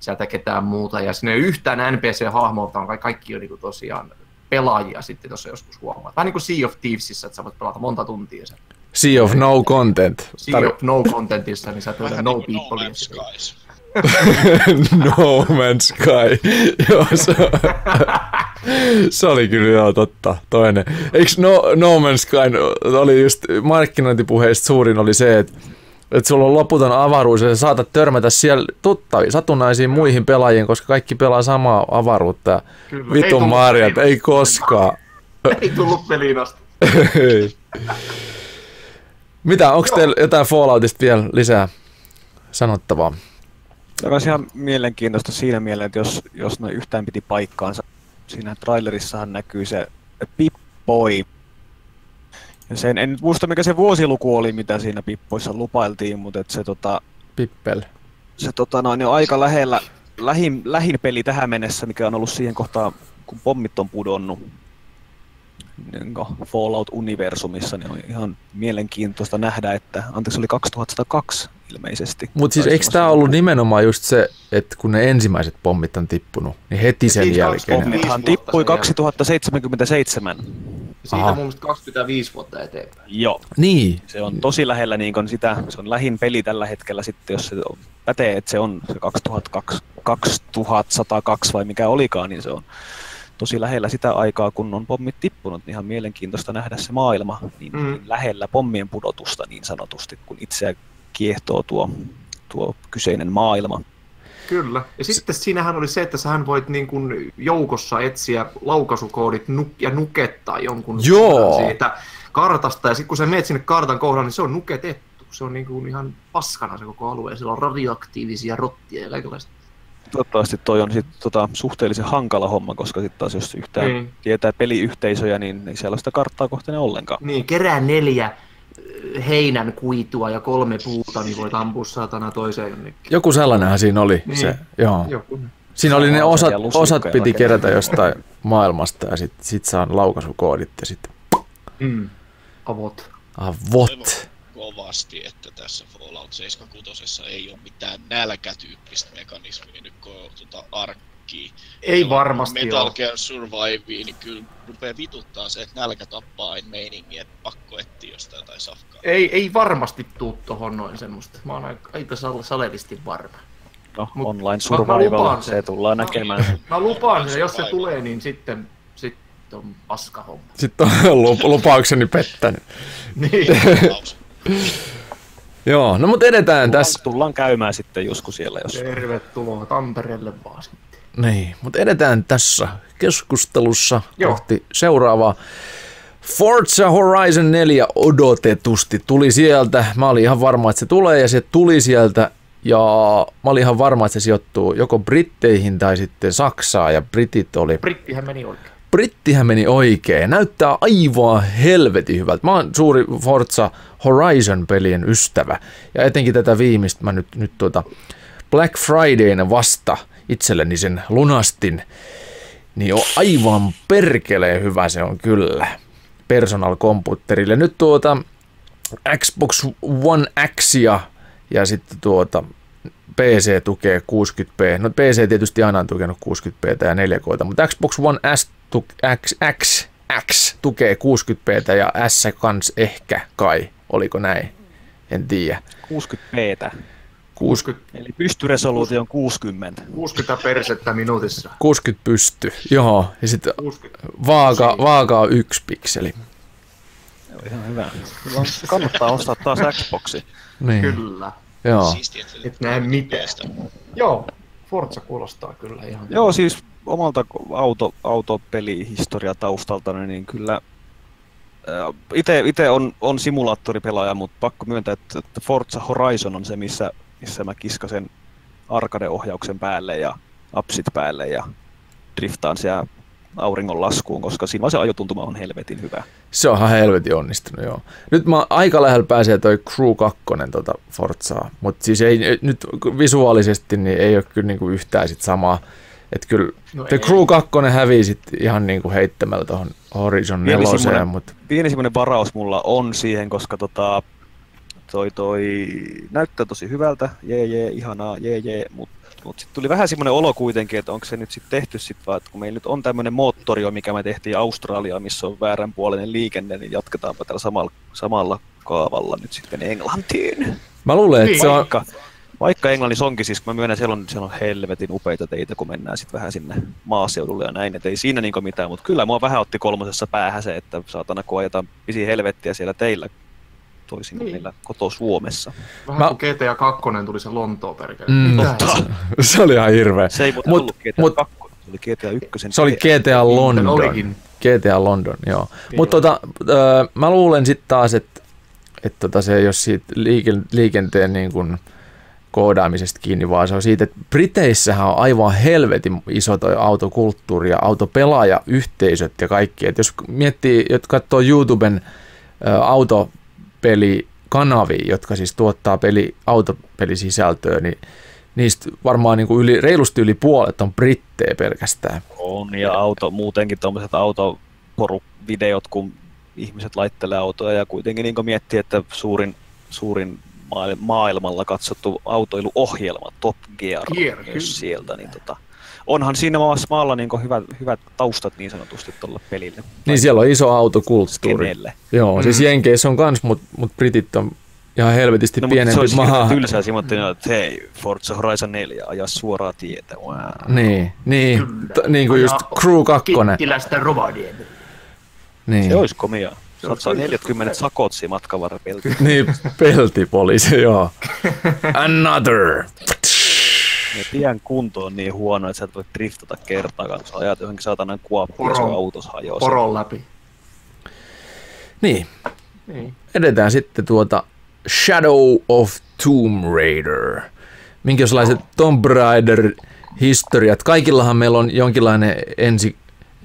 sieltä ketään muuta, ja sinne ei yhtään NPC-hahmolta, vaan kaikki on niin kuin tosiaan pelaajia sitten tuossa joskus huomaat. Vähän niin kuin Sea of Thievesissä, että sä voit pelata monta tuntia sen. Sea of no content. Sea Tar- of No Contentissa, niin sä et löydä No niin People. No Man's Skies. no Man's Sky. joo, se, se oli kyllä joo totta, toinen. Eikö no, no Man's Sky oli just markkinointipuheista suurin oli se, että että sulla on loputon avaruus ja sä saatat törmätä siellä tuttaviin, satunnaisiin muihin pelaajiin, koska kaikki pelaa samaa avaruutta. Kyllä. Ei Vitun tullut marjat, ei koskaan. Ei tullut peliin asti. Ei. Mitä, onko teillä jotain Falloutista vielä lisää sanottavaa? Tämä olisi ihan mielenkiintoista siinä mielessä, että jos, jos ne yhtään piti paikkaansa, siinä trailerissahan näkyy se Pip-Boy. Ja sen, en nyt muista mikä se vuosiluku oli, mitä siinä Pippoissa lupailtiin, mutta et se, tota, Pippel. se tota, noin, on aika lähellä, lähin, lähin peli tähän mennessä, mikä on ollut siihen kohtaan, kun pommit on pudonnut niin Fallout-universumissa, niin on ihan mielenkiintoista nähdä, että, anteeksi, oli 2102 ilmeisesti. Mutta siis eikö tämä ollut nimenomaan just se, että kun ne ensimmäiset pommit on tippunut, niin heti sen Siis jälkeen... Pommithan tippui sen jälkeen. 2077. Siitä Aha. mun mielestä 25 vuotta eteenpäin. Joo. Niin, Se on tosi lähellä niin on sitä, se on lähin peli tällä hetkellä sitten, jos se on, pätee, että se on se 2002, 2102 vai mikä olikaan, niin se on tosi lähellä sitä aikaa, kun on pommit tippunut, niin ihan mielenkiintoista nähdä se maailma niin, Mm. niin lähellä pommien pudotusta niin sanotusti, kun itseä kiehtoo tuo, tuo kyseinen maailma. Kyllä. Ja sitten siinähän oli se, että sähän voit niin kuin joukossa etsiä laukaisukoodit nuk- ja nukettaa jonkun Joo. siitä kartasta. Ja sitten kun sä menet sinne kartan kohdalle, niin se on nuketettu. Se on niin kuin ihan paskana se koko alue. Siellä on radioaktiivisia rottia ja kaikenlaista. Toivottavasti toi on sit, tota, suhteellisen hankala homma, koska sitten taas jos yhtään Niin. tietää peliyhteisöjä, niin ei siellä ole sitä karttaa kohtaan ollenkaan. Niin, kerää neljä heinän kuitua ja kolme puuta, niin voit ampua saatana toiseen jonnekin. Joku sellainenhan siinä oli. Niin. Se, joo. Joku. Siinä oli ne osat, osat piti kerätä jostain maailmasta ja sitten sit saa laukaisukoodit ja sitten Mm. Avot. avot. kovasti, että tässä Fallout 76 ei ole mitään nälkätyyppistä mekanismia nyt kun on tuota arkkia. Ei varmasti Metal. Gear Survive, niin kyllä rupeaa vituttaa se, että nälkä tappaa aina meiningiä, että pakko etsiä jostain jotain safkaa. Ei, ei varmasti tuu tohon noin semmoista. Mä oon aika, aika sal- salelisti varma. No, Mut online mä- mä survival, lupaan se sen. tullaan näkemään. Mä lupaan sen, jos se tulee, niin sitten sit on paska homma. Sitten on lup- lupaukseni pettänyt. Niin. Joo, no mutta edetään tässä. Tullaan käymään sitten joskus siellä, jos Tervetuloa Tampereelle vaan sitten. Niin, mutta edetään tässä keskustelussa Joo. kohti seuraavaa. Forza Horizon 4 odotetusti tuli sieltä. Mä olin ihan varma, että se tulee ja se tuli sieltä. Ja mä olin ihan varma, että se sijoittuu joko Britteihin tai sitten Saksaan ja Britit oli Brittihän meni oikein. Brittihän meni oikein. Näyttää aivan helvetin hyvältä. Mä oon suuri Forza Horizon-pelien ystävä. Ja etenkin tätä viimeistä mä nyt, nyt tuota Black Fridayna vasta itselleni sen lunastin. Niin on aivan perkeleen hyvä se on kyllä. Personal Computerille. Nyt tuota Xbox One X ja, ja sitten tuota PC tukee 60p. No PC tietysti aina on tukenut 60p ja 4K, mutta Xbox One S, X, X, X tukee 60p ja S kans ehkä kai. Oliko näin? En tiedä. 60p. 60, Eli pystyresoluutio on 60. 60 persettä minuutissa. 60 pysty, joo. Ja sitten 60. vaaka, vaaka on yksi pikseli. Joo, ihan hyvä. Kyllä Kannattaa ostaa taas Xboxi. Niin, Kyllä. joo. Siistiä, että Et näe mitään. Joo, Forza kuulostaa kyllä ihan. Joo, siis omalta auto, autopelihistoria taustalta, niin kyllä itse on, on simulaattoripelaaja, mutta pakko myöntää, että Forza Horizon on se, missä, missä mä kiskasen arcade-ohjauksen päälle ja apsit päälle ja driftaan siellä auringon laskuun, koska siinä vaan se ajotuntuma on helvetin hyvä. Se on ihan helvetin onnistunut, joo. Nyt mä aika lähellä pääsee toi Crew 2 tota Forzaa, mutta siis ei, nyt visuaalisesti niin ei ole kyllä niinku yhtään sit samaa. Että kyllä No The ei. Crew 2 hävii sit ihan niinku heittämällä tuohon Horizon Pieni 4, semmonen- mutta Pieni semmoinen varaus mulla on siihen, koska tota, toi, toi näyttää tosi hyvältä, jee jee, ihanaa, jee jee, mutta mut sitten tuli vähän semmoinen olo kuitenkin, että onko se nyt sitten tehty sitten vaan, että kun meillä nyt on tämmöinen moottori, mikä me tehtiin Australiaan, missä on vääränpuolinen liikenne, niin jatketaanpa tällä samalla, samalla kaavalla nyt sitten Englantiin. mä luulen, että Niin. se on, Vaikka, vaikka Englannissa onkin, siis kun mä myönnän, siellä on, siellä on helvetin upeita teitä, kun mennään sitten vähän sinne maaseudulle ja näin, että ei siinä niinku mitään, mutta kyllä mua vähän otti kolmosessa päähän se, että saatana kun ajetaan pisi helvettiä siellä teillä toisin kuin Niin. meillä koto Suomessa. Vähän Mä- kun GTA 2 tuli se Lontoon perkele. Mm. Mitä? se oli ihan hirveä. Se ei muuten Mut- ollut GTA mut- 2, se oli GTA 1. Se oli GTA London. olikin. GTA London, joo. Niin Mutta tota, ö, mä luulen sitten taas, että et tota se ei ole siitä liiken, liikenteen niin kun koodaamisesta kiinni, vaan se on siitä, että Briteissähän on aivan helvetin iso toi autokulttuuri ja autopelaajayhteisöt ja kaikki. Et jos miettii, jotka katsoo YouTuben ö, autopelikanavia, jotka siis tuottaa peli, autopelisisältöä, niin niistä varmaan niin kuin yli, reilusti yli puolet on brittejä pelkästään. On, ja auto, muutenkin tuommoiset autoporuvideot, kun ihmiset laittelee autoja ja kuitenkin niin miettii, että suurin, suurin maail- maailmalla katsottu autoiluohjelma Top Gear, Gear, sieltä, niin tota, onhan siinä maassa maalla niin hyvät, hyvät taustat niin sanotusti tuolle pelille. Niin siellä on iso autokulttuuri. Skenelle. Joo, mm. siis Mm. Jenkeissä on kans, mutta mut Britit on ihan helvetisti No, mutta se pienempi olisi maa. tylsää Simottina, että hei, Forza Horizon 4 ajaa suoraa tietä. Wow. Niin, niin, Kyllä. t- niin kuin just Crew 2. Kittilästä Rovaniemelle. Niin. Se olisi komia. Se Saat saa olisi 40 sakot siinä matkan varrella pelti. Niin, peltipoliisi, joo. Another. Ja tien kunto on niin huono, että sä et voi driftata kertaakaan, kun sä ajat johonkin saatanan kuoppiin ja sun autos hajoaa. Poron läpi. Niin, Niin. edetään sitten tuota Shadow of Tomb Raider. Minkälaiset Tomb Raider historiat. Kaikillahan meillä on jonkinlainen ensi,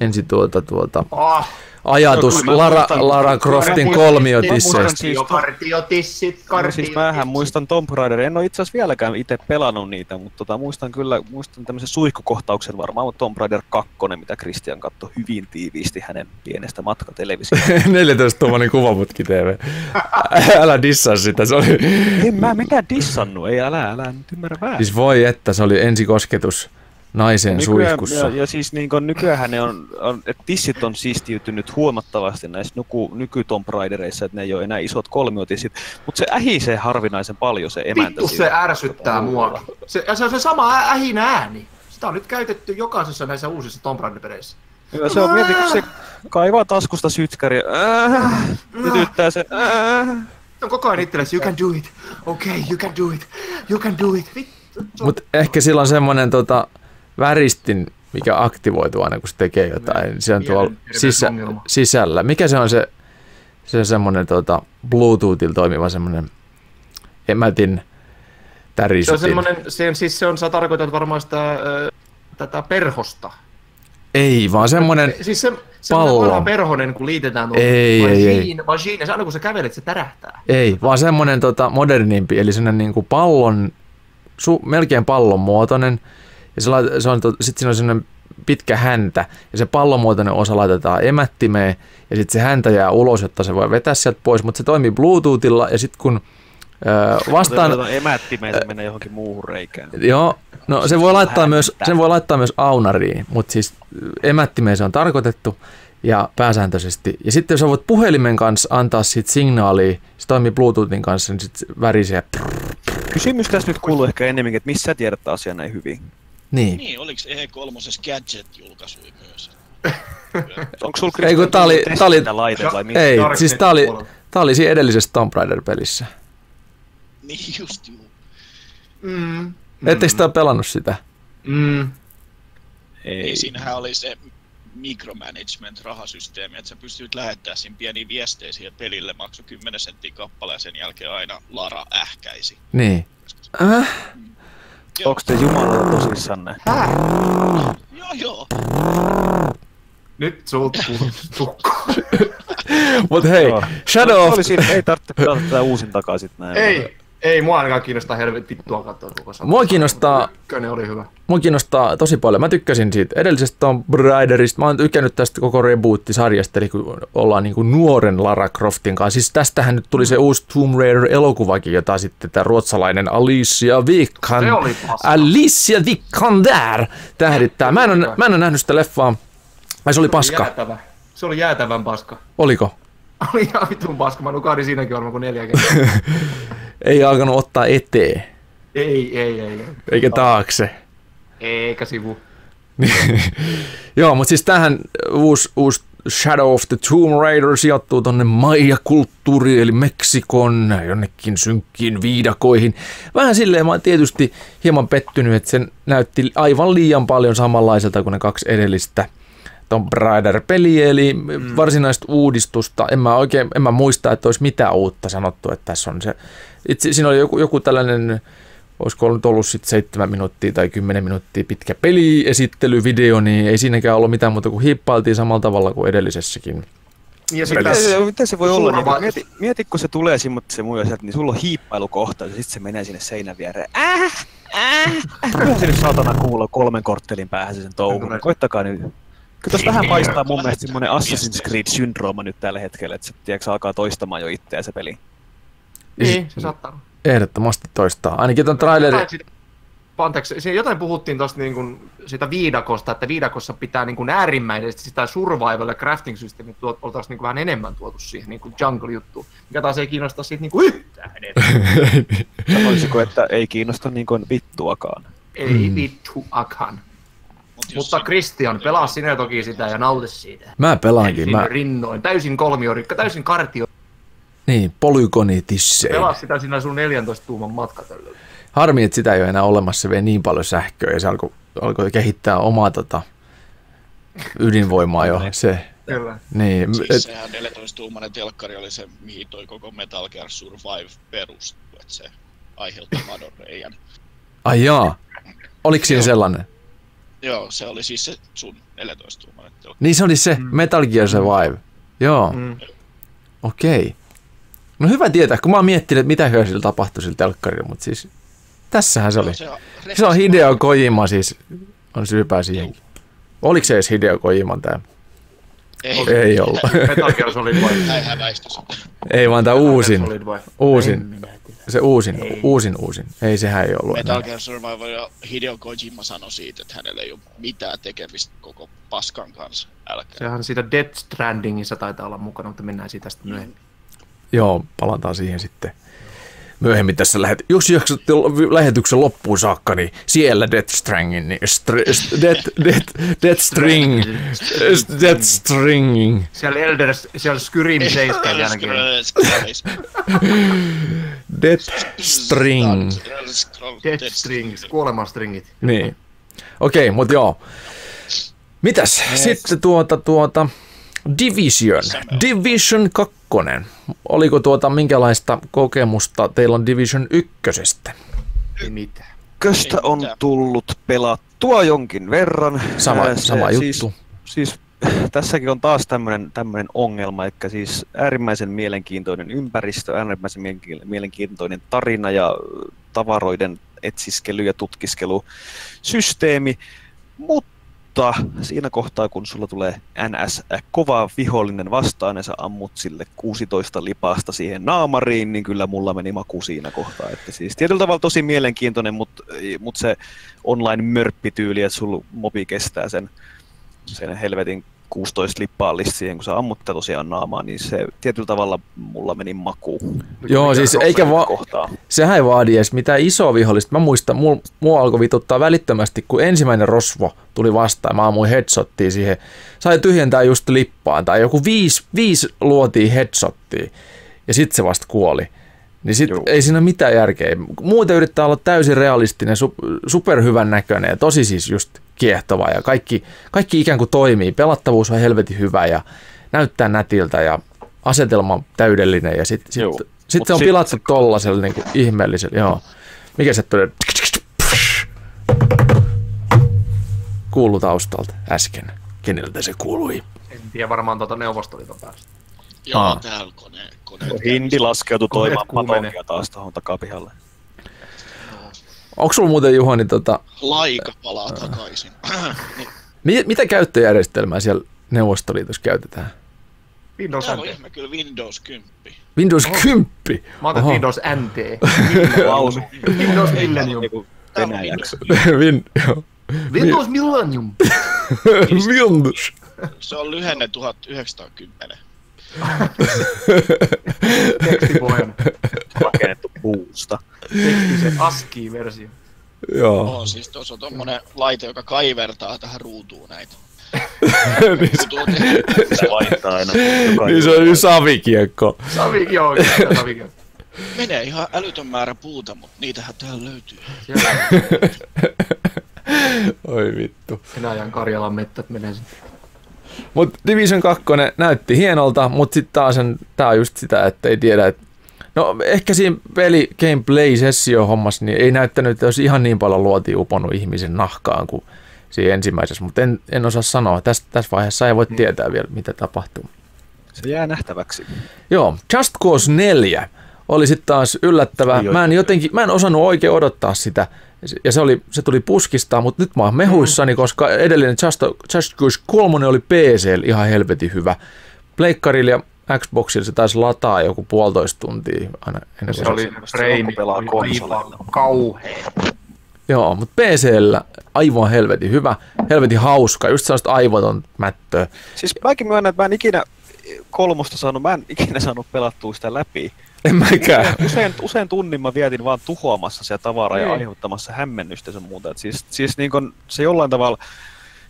ensi tuota, tuota, Ah, ajatus mä Lara, muistan- Lara Croftin mä kolmiotisseista. muistan siis to- Partiotissit, No, kartiotissit. siis mähän muistan Tomb Raider, en ole itse asiassa vieläkään itse pelannut niitä, mutta tota, muistan kyllä, muistan tämmöisen suihkukohtauksen varmaan, mutta Tomb Raider 2, mitä Christian katsoi hyvin tiiviisti hänen pienestä matkatelevisiosta. 14-tuumainen kuvaputki TV. Älä dissaa sitä, se oli... en mä mikään dissannut, ei älä, älä nyt ymmärrä väärin. Siis voi että, se oli ensikosketus naiseen suihkussa. ja, ja, siis niin kuin, nykyään ne on, on että tissit on siistiytynyt huomattavasti näissä nyky, nyky Tomb Raidereissa, että ne ei ole enää isot kolmiotissit, mutta se ähisee harvinaisen paljon se emäntä. Vittu se ärsyttää mua. Se, ja se on se sama ä- ähinä ääni. Sitä on nyt käytetty jokaisessa näissä uusissa Tomb Raider-peleissä. Ja se on mieti, kun se kaivaa taskusta sytkäri ja äh, tytyttää se äh. Se on koko ajan itsellesi, you can do it. Okay, you can do it. You can do it. Vittu. Mutta ehkä sillä on semmoinen tota, väristin, mikä aktivoituu aina, kun se tekee jotain. Se on tuolla sisä, sisällä. Mikä se on se, se semmoinen tota, Bluetoothilla toimiva semmoinen emätin Se on tärisytin? semmonen, se, siis se on, sä tarkoitat varmaan sitä, ö, tätä perhosta. Ei, vaan semmoinen, Siis se, se Pallo. vanha perhonen, kun liitetään tuohon Ei, ei, ei. vagine, se aina kun sä kävelet, se tärähtää. ei, vaan semmoinen tota, modernimpi, eli semmoinen niin kuin pallon, su, melkein pallon muotoinen, ja se, lait- se on, tot- sit siinä on semmoinen pitkä häntä, ja se pallonmuotoinen osa laitetaan emättimeen, ja sitten se häntä jää ulos, jotta se voi vetää sieltä pois, mutta se toimii Bluetoothilla, ja sitten kun ö, vastaan... Emättimeen se menee johonkin muuhun reikään. Joo, no se voi laittaa Häntä. myös, sen voi laittaa myös aunariin, mutta siis emättimeen se on tarkoitettu ja pääsääntöisesti. Ja sitten jos sä voit puhelimen kanssa antaa siitä signaalia, se toimii Bluetoothin kanssa, niin sitten värisee. Kysymys tässä nyt kuuluu ehkä enemmänkin, että missä sä tiedät asian näin hyvin? Niin. Niin, oliks E3 Gadget-julkaisui myös? Onko sulla Ei, kun tää oli- tää oli- laite vai mitä? Ei, Dark siis tää oli, tää oli siinä edellisessä Tomb Raider-pelissä. Niin just juu. Mm. Ettekö te ole pelannut sitä? Mm. Ei. Niin siinähän oli se micromanagement-rahasysteemi, että sä pystyt lähettää siinä pieniä viestejä siihen pelille, maksoi 10 senttiä kappale ja sen jälkeen aina Lara ähkäisi. Niin. Äh? Onko te Jumala tosissanne? Häh? Joo, joo. Nyt sulta tukko. Mut hei, Joo. Shadow of... oli siinä, ei tarvitse pelata tätä uusin takaisin näin. Ei, ei mua ainakaan kiinnostaa helvetin vittua katsoa koko sarjaa. Mua kiinnostaa- Ykkönen oli hyvä. Mua kiinnostaa tosi paljon. Mä tykkäsin siitä edellisestä Tomb Raiderista. Mä oon tykännyt tästä koko reboot-sarjasta, eli kun ollaan niin kuin nuoren Lara Croftin kanssa. Siis tästähän nyt tuli se uusi Tomb Raider-elokuvakin, jota sitten tämä ruotsalainen Alicia Se oli paska. Alicia Vikander tähdittää. Mä en, ole, mä en ole nähnyt sitä leffaa. Ai se oli paska. Jäätävä. Se oli jäätävän paska. Oliko? Oli ihan vitun paska. Mä nukahdin siinäkin varmaan kuin neljä kertaa. Ei alkanut ottaa eteen, ei, ei, ei, ei. eikä taakse. Eikä sivu. Joo, mutta siis tähän uusi, uusi Shadow of the Tomb Raider sijoittuu tonne Maya-kulttuuriin, eli Meksikon jonnekin synkkiin viidakoihin. Vähän silleen mä oon tietysti hieman pettynyt, että sen näytti aivan liian paljon samanlaiselta kuin ne kaksi edellistä Tomb Raider-peliä, eli mm. varsinaista uudistusta. En mä oikein, en mä muista, että olisi mitään uutta sanottu, että tässä on se. Itse, siinä oli joku, joku tällainen olisiko nyt ollut sitten seitsemän minuuttia tai kymmenen minuuttia pitkä peliesittelyvideo, niin ei siinäkään ollut mitään muuta kuin hiippailtiin samalla tavalla kuin edellisessäkin. Ja Miten sitten se, miten se voi olla? Niin, mieti, mieti, kun se tulee sinne se muija sieltä, niin sulla on hiippailukohta ja sitten se menee sinne seinän viereen. Äh, äh, äh. Kyllä se nyt saatana kuulla kolmen korttelin päähän se sen touhun. Koittakaa nyt. Kyllä tossa vähän paistaa mun mielestä semmonen Assassin's Creed-syndrooma nyt tällä hetkellä, että se tiedätkö, alkaa toistamaan jo itseä se peli. Niin, se saattaa. Ehdottomasti toistaa. Ainakin ton traileri, Jotain siitä- Anteeksi, siinä jotain puhuttiin tuosta niin kuin siitä viidakosta, että viidakossa pitää niin kuin äärimmäisesti sitä survival ja crafting systeemit tuot, oltaisiin niin kuin vähän enemmän tuotu siihen niin kuin jungle-juttuun, mikä taas ei kiinnosta siitä niin kuin yhtään enemmän. Sanoisiko, että ei kiinnosta niin kuin vittuakaan. Ei Mm. vittuakaan. Mutta Christian, pelaa sinä toki sitä ja nauti siitä. mä pelaankin, mä, rinnoin, täysin kolmiorikka, täysin kartio. Niin, polygonitissei. Pelaa sitä siinä sun 14 tuuman matkatöllä. Harmi, että sitä ei ole enää olemassa, se vei niin paljon sähköä ja se alkoi, alkoi kehittää omaa tota, ydinvoimaa jo. Se, Kyllä. niin, Siis et, sehän 14-tuumainen telkkari oli se, mihin toi koko Metal Gear Survive perustuu, että se aiheutti madon reijän. ai jaa, oliko siinä Joo. sellainen? Joo, se oli siis se sun 14-tuumainen telkkari. Niin se oli se, Metal Gear Survive. Joo, Mm. okei. No hyvä tietää, kun mä oon miettinyt, että mitä hyötyä sillä tapahtui sillä telkkarilla, mutta siis tässähän se oli. Se, on- Se on Hideo Kojima siis, on syypää siihenkin. Oliko se edes Hideo Kojiman tämä? Ei, Ei ollut. Metal Gear Solid. Ei vaan tämä uusin, uusin, se uusin, Ei. uusin, uusin. Ei sehän ei ollut Metal. Gear Survivor ja Hideo Kojima sanoi siitä, että hänellä ei ole mitään tekemistä koko paskan kanssa. Älkää. Sehän siitä Death Strandingissa taitaa olla mukana, mutta mennään siitä sitten myöhemmin. Joo, palataan siihen sitten myöhemmin tässä lähet- Jos jaksatte lähetyksen loppuun saakka, niin siellä Death Strangin, niin str- st- death, death, death String, Death Stringing, Siellä Elder, siellä Skyrim 7 ainakin. Death String. Death Strings, kuolemastringit. Niin. Okei, mutta joo. Mitäs? Sitten tuota, tuota, Division. Division 2. Oliko tuota minkälaista kokemusta teillä on Division 1? Ei mitään. Köstä on tullut pelattua jonkin verran. Sama, se sama siis, juttu. Siis tässäkin on taas tämmöinen ongelma, että siis äärimmäisen mielenkiintoinen ympäristö, äärimmäisen mielenki- mielenkiintoinen tarina ja tavaroiden etsiskely ja tutkiskelu systeemi, mutta siinä kohtaa, kun sulla tulee NS kova vihollinen vastaan ja sä ammut sille 16 lipasta siihen naamariin, niin kyllä mulla meni maku siinä kohtaa. Että siis tietyllä tavalla tosi mielenkiintoinen, mutta, mutta se online-mörppityyli, että sulla mobi kestää sen, sen helvetin 16 lippaa siihen, kun sä ammut tätä tosiaan naamaa, niin se tietyllä tavalla mulla meni maku. Joo, siis eikä vaan, kohtaa. sehän ei vaadi edes mitään isoa vihollista. Mä muistan, mua, mua alkoi vituttaa välittömästi, kun ensimmäinen rosvo tuli vastaan. Mä ammuin headshottia siihen. Sai tyhjentää just lippaan. Tai joku viisi, viisi luotiin headshottia. Ja sitten se vasta kuoli. Niin sit ei siinä mitään järkeä. Muuten yrittää olla täysin realistinen, su, superhyvän näköinen ja tosi siis just kiehtova. Ja kaikki, kaikki ikään kuin toimii. Pelattavuus on helvetin hyvä ja näyttää nätiltä ja asetelma on täydellinen. Ja sitten sit, sit, se on sit- pilattu tollasella niin ihmeellisellä. Joo. Mikä se tuli? Kuulu taustalta äsken. Keneltä se kuului? En tiedä varmaan tuota Neuvostoliiton päästä. Joo, täällä kone, kone. Hindi laskeutui toimaan patonkia taas tuohon takapihalle. Onko sulla muuten Juhani, tota, Laika palaa takaisin. niin, mi- mitä käyttöjärjestelmää siellä Neuvostoliitossa käytetään? Windows täällä on NT. ihme kyllä Windows 10. Windows 10. Mä otan Oho. Windows NT. Lausu. Windows Millennium. On Venäjäksi. Win. Windows Millennium. Windows. Se on lyhenne 1910. Tekstipohjan. rakennettu puusta. Tekstisen ASCII-versio. Joo. On siis tuossa on tommonen laite, joka kaivertaa tähän ruutuun näitä. niin, se, aina. Niin se on ju savikiekko. Savik, joo, kyllä, Savik. Menee ihan älytön määrä puuta, mutta niitähän täällä löytyy. Oi vittu. Venäjän Karjalan mettät menee sinne. Mut Division 2 näytti hienolta, mutta sitten taas tää on just sitä, että ei tiedä, että No ehkä siinä peli gameplay sessio hommassa niin ei näyttänyt, että olisi ihan niin paljon luotiin uponnut ihmisen nahkaan kuin siinä ensimmäisessä, mutta en, en osaa sanoa. Tässä, tässä vaiheessa ei voi tietää vielä, mitä tapahtuu. Se jää nähtäväksi. Joo, Just Cause 4 oli sitten taas yllättävä. Mä en jotenkin, mä en osannut oikein odottaa sitä. Ja se, oli, se tuli puskista, mutta nyt mä oon mehuissani, koska edellinen Just, Just Cause 3 oli PC ihan helvetin hyvä. Pleikkarilla ja Xboxilla se taisi lataa joku puolitoista tuntia aina ennen Se kuin oli frame, pelaa oli konsoleilla. aivan kauhea. Joo, mutta PCllä aivan helvetin hyvä, helvetin hauska, just sellaista aivoton mättöä. Siis mäkin myönnän, että mä en ikinä kolmosta saanut, mä en ikinä saanut pelattua sitä läpi. En mäkään. Usein, usein tunnin mä vietin vaan tuhoamassa sitä tavaraa ja Niin. aiheuttamassa hämmennystä ja sun muuta. Et siis, siis niin kun, se jollain tavalla,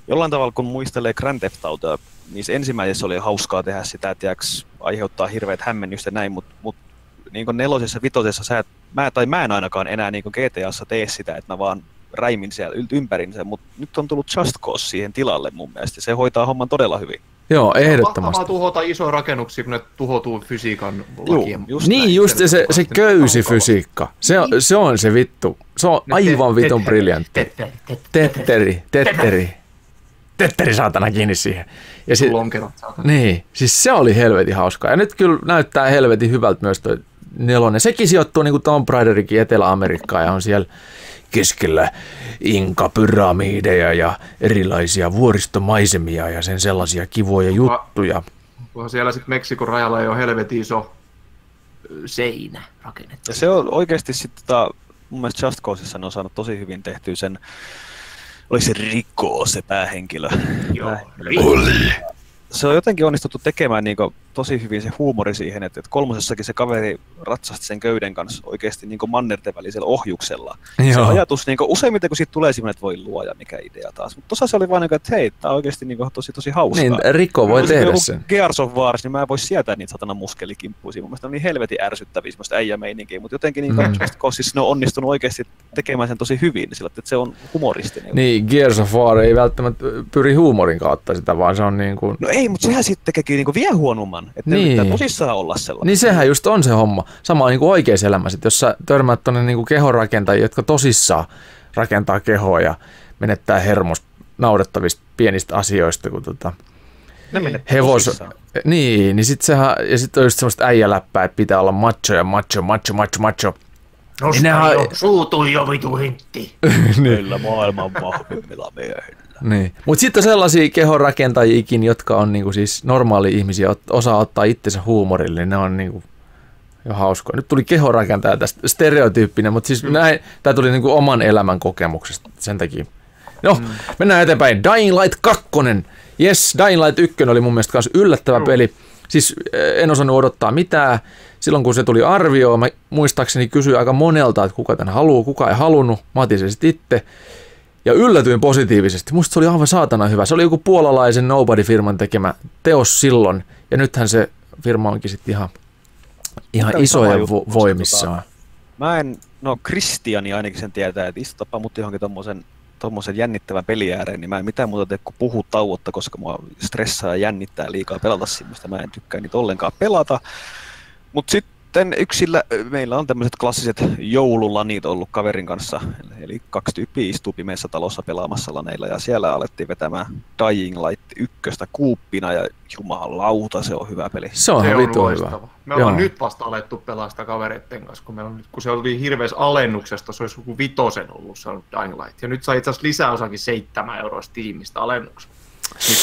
jollain tavalla, kun muistelee Grand Theft Autoa, niin se ensimmäisessä oli hauskaa tehdä sitä, että jääks, aiheuttaa hirveät hämmennystä ja näin, mutta mut, niin kuin nelosessa, vitosessa sä et mä, tai mä en ainakaan enää niin GTAssa tee sitä, että mä vaan räimin siellä ympärinsä, mutta nyt on tullut Just Cause siihen tilalle mun mielestä. Se hoitaa homman todella hyvin. Joo, Mahtavaa ehdottomasti. tuhota isoja rakennuksia, kun ne tuhoutuu fysiikan lakien. just Niin näin. just se, se, se köysi fysiikka. Se on, se on se vittu. Se on Ne aivan te- vitun briljantti. tetteri- tetteri- Tetteri, tetteri. Tetteri saatana kiinni siihen. Ja si- Lonkerot, saatana. niin, siis se oli helvetin hauskaa. Ja nyt kyllä näyttää helvetin hyvältä myös toi nelonen. Sekin sijoittuu niin kuin Tomb Raiderikin Etelä-Amerikkaan ja on siellä keskellä Inka-pyramideja ja erilaisia vuoristomaisemia ja sen sellaisia kivoja juttuja. Kunhan siellä sitten Meksikon rajalla ei ole helvetin iso seinä rakennettu. Ja se on oikeasti sitten tota, mun mielestä Just Causeissa ne on saanut tosi hyvin tehtyä sen, oli se Rico se päähenkilö. Joo. Päähenkilö. Se on jotenkin onnistuttu tekemään niin tosi hyvin se huumori siihen, että, että kolmosessakin se kaveri ratsasti sen köyden kanssa oikeasti niin mannerten välisellä ohjuksella. Se Joo. ajatus, niin useimmiten kun siitä tulee semmoinen, että voi luoja, mikä idea taas. Mutta tuossa se oli vaan, niin kuin, että hei, tämä on oikeasti niin tosi tosi hauskaa. Niin, Rikko voi Olisi tehdä sen. Gears of Wars, niin mä en voi sietää niitä satana muskelikimppuisia. Mun mielestä on niin helvetin ärsyttäviä semmoista äijämeininkiä, mutta jotenkin niin Mm. siis ne on onnistunut oikeasti tekemään sen tosi hyvin, sillä että se on humoristinen. Niin, Gears of War ei välttämättä pyri huumorin kautta sitä, vaan se on niin kuin... No ei, mutta sehän sitten tekeekin niinku vielä huonomman, että Niin. niin. ne pitää tosissaan olla sellainen. Niin sehän just on se homma. Sama niin kuin oikeassa elämässä, että jos sä törmäät tuonne niin kehonrakentajia, jotka tosissaan rakentaa kehoa ja menettää hermos naurettavista pienistä asioista, kun tota, ne hevos... tosissaan. Niin, niin sit sehän, ja sitten on just semmoista äijäläppää, että pitää olla macho ja macho, macho, macho, macho. Nosta nehän- jo, suutu jo vitu hintti. Meillä maailman vahvimmilla miehillä. Niin. Mutta sitten sellaisia kehonrakentajiakin, jotka on niinku siis normaali ihmisiä, osaa ottaa itsensä huumorille, niin ne on niinku jo hauskoja. Nyt tuli kehonrakentaja tästä stereotyyppinen, mutta siis mm. näin, tämä tuli niinku oman elämän kokemuksesta sen takia. No, mm. mennään eteenpäin. Dying Light 2. Yes, Dying Light 1 oli mun mielestä myös yllättävä Joo. peli. Siis eh, en osannut odottaa mitään. Silloin kun se tuli arvioon, mä muistaakseni kysyin aika monelta, että kuka tämän haluaa, kuka ei halunnut. Mä otin sen sitten itse. Ja yllätyin positiivisesti. Musta se oli aivan saatana hyvä. Se oli joku puolalaisen Nobody-firman tekemä teos silloin. Ja nythän se firma onkin sitten ihan, ihan Tämä isojen juttu, vo- voimissaan. Mä en, no Kristiani ainakin sen tietää, että istutapa mut johonkin tommosen, tommosen jännittävän peli ääreen, niin mä en mitään muuta tee kuin puhua tauotta, koska mua stressaa ja jännittää liikaa pelata semmoista. Mä en tykkää niitä ollenkaan pelata. Mut sitten yksillä, meillä on tämmöiset klassiset joululanit ollut kaverin kanssa, eli kaksi tyyppiä istuu pimeässä talossa pelaamassa laneilla, ja siellä alettiin vetämään Dying Light ykköstä kuuppina, ja jumalauta, se on hyvä peli. Se on Se on vitu hyvä. loistava. Me ollaan Joo. nyt vasta alettu pelaa sitä kavereitten kanssa, kun, meillä on nyt, kun se oli hirveässä alennuksesta, se olisi joku vitosen ollut se on Dying Light. Ja nyt sai itse asiassa lisäosakin 7 euroa Steamista alennuksesta. Nyt,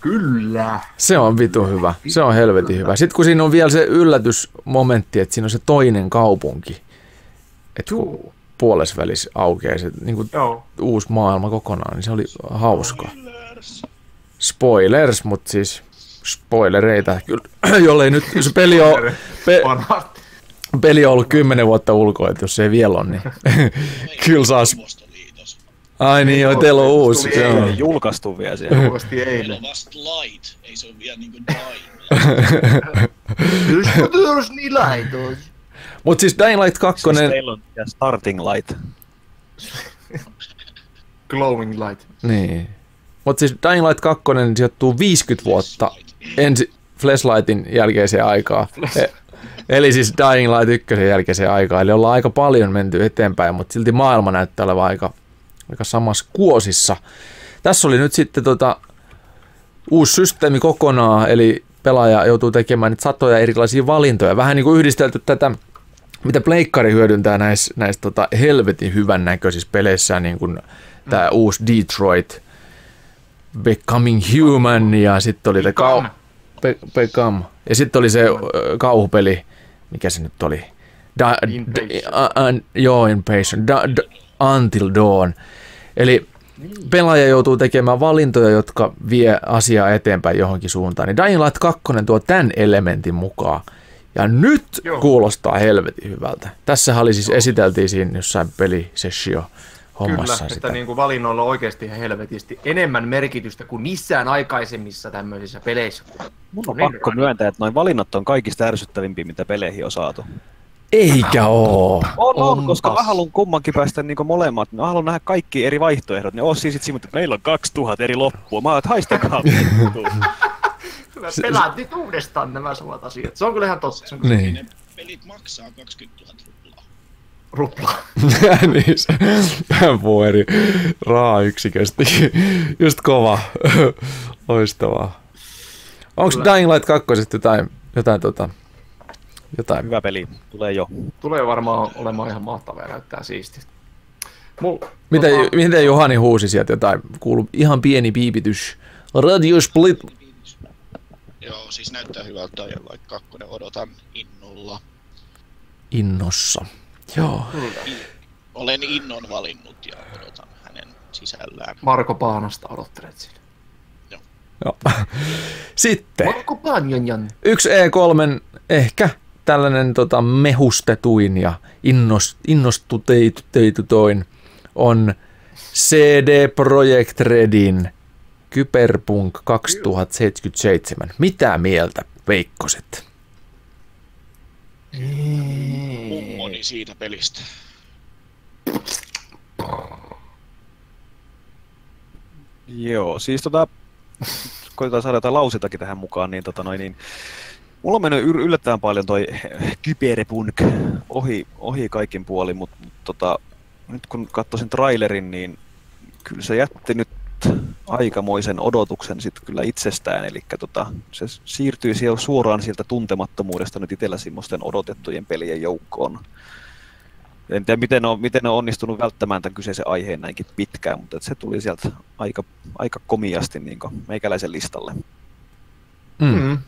kyllä. Se on vitu hyvä. Se on helvetin hyvä. Sitten kun siinä on vielä se yllätysmomentti, että siinä on se toinen kaupunki. Että kun puolesvälis aukeaa se niin kuin Joo. uusi maailma kokonaan, niin se oli hauska. Spoilers, mutta siis spoilereita. Kyllä, jollei nyt se peli on, pe, peli on ollut kymmenen vuotta ulkoa, että jos se ei vielä ole, niin kyllä saa... sp-. Ai niin, joo, teillä on uusi. Eilen. Ei julkaistu vielä siellä. Meillä eilen. on vasta light, ei se ole vielä niinku dying. Yskutus niin laitos. Mutta siis Dying Light 2, Siis teillä on ja starting light. Glowing light. niin. Mutta siis Dying Light 2 sijoittuu 50 vuotta ensi Flashlightin jälkeiseen aikaan. E- Eli siis Dying Light 1 jälkeiseen aikaan. Eli ollaan aika paljon menty eteenpäin, mutta silti maailma näyttää olevan aika, aika samassa kuosissa. Tässä oli nyt sitten tota, uusi systeemi kokonaan, eli pelaaja joutuu tekemään nyt satoja erilaisia valintoja. Vähän niin kuin yhdistelty tätä, mitä Pleikkari hyödyntää näissä, näissä tota helvetin hyvän näköisissä peleissä, niin kuin tämä uusi Detroit, Becoming Human ja sitten oli Become. Be- Become. Ja sitten oli se kauhupeli, mikä se nyt oli? Da, d- Inpatient. a- a- joo, Inpatient. Da, d- Until Dawn. Eli pelaaja joutuu tekemään valintoja, jotka vie asiaa eteenpäin johonkin suuntaan. Niin Dying Light 2 tuo tämän elementin mukaan. Ja nyt Joo. kuulostaa helvetin hyvältä. Tässä oli siis esiteltiin siinä jossain pelisessio hommassa Kyllä, sitä. että niin kuin valinnoilla on oikeasti ihan helvetisti enemmän merkitystä kuin missään aikaisemmissa tämmöisissä peleissä. Mun on pakko myöntää, että noin valinnat on kaikista ärsyttävimpiä, mitä peleihin on saatu. Eikä oo. On, on, On koska mä tossa. haluan kummankin päästä niin molemmat. Mä haluan nähdä kaikki eri vaihtoehdot. Ne on siis sit siinä, että meillä on 2000 eri loppua. Mä oon, että haistakaa. pelaat nyt uudestaan nämä samat asiat. Se on kyllä ihan totta. Se on kyllä Niin. Ne pelit maksaa 20 000 ruplaa. rupla. niin se eri raa-yksiköstä. Just kova. Loistavaa. Onko. Dying Light 2 jotain, jotain, tota, jotain? Hyvä peli. Tulee jo. Tulee varmaan olemaan ihan mahtavaa ja näyttää siististi. Mul, Miten, tota, miten Johani huusi sieltä jotain? Kuulu ihan pieni piipitys. Radio Split. Joo, siis näyttää hyvältä ja Light 2 odotan innolla. Innossa. Joo. Olen innon valinnut ja odotan hänen sisällään. Marko Paanasta odottelet siinä. Joo. Sitten. Marko Paanjanjan. Yksi E3 ehkä tällainen tota, mehustetuin ja innos, innostuteitutoin on CD Projekt Redin Kyberpunk 2077. Mitä mieltä veikkoset? Mummoni siitä pelistä. Joo, siis tota, koitetaan saada jotain lausitakin tähän mukaan, niin, tota noin, niin mulla on mennyt yllättävän paljon toi Kyberpunk ohi, ohi kaikin puolin, mutta mut, tota, nyt kun katsoisin trailerin, niin kyllä se jätti nyt aikamoisen odotuksen sitten kyllä itsestään, eli tota, se siirtyy siellä suoraan sieltä tuntemattomuudesta nyt itsellä semmoisten odotettujen pelien joukkoon. En tiedä, miten ne on, miten ne on onnistunut välttämään tämän kyseisen aiheen näinkin pitkään, mutta se tuli sieltä aika, aika komiasti niin meikäläisen listalle. Mm. Mm.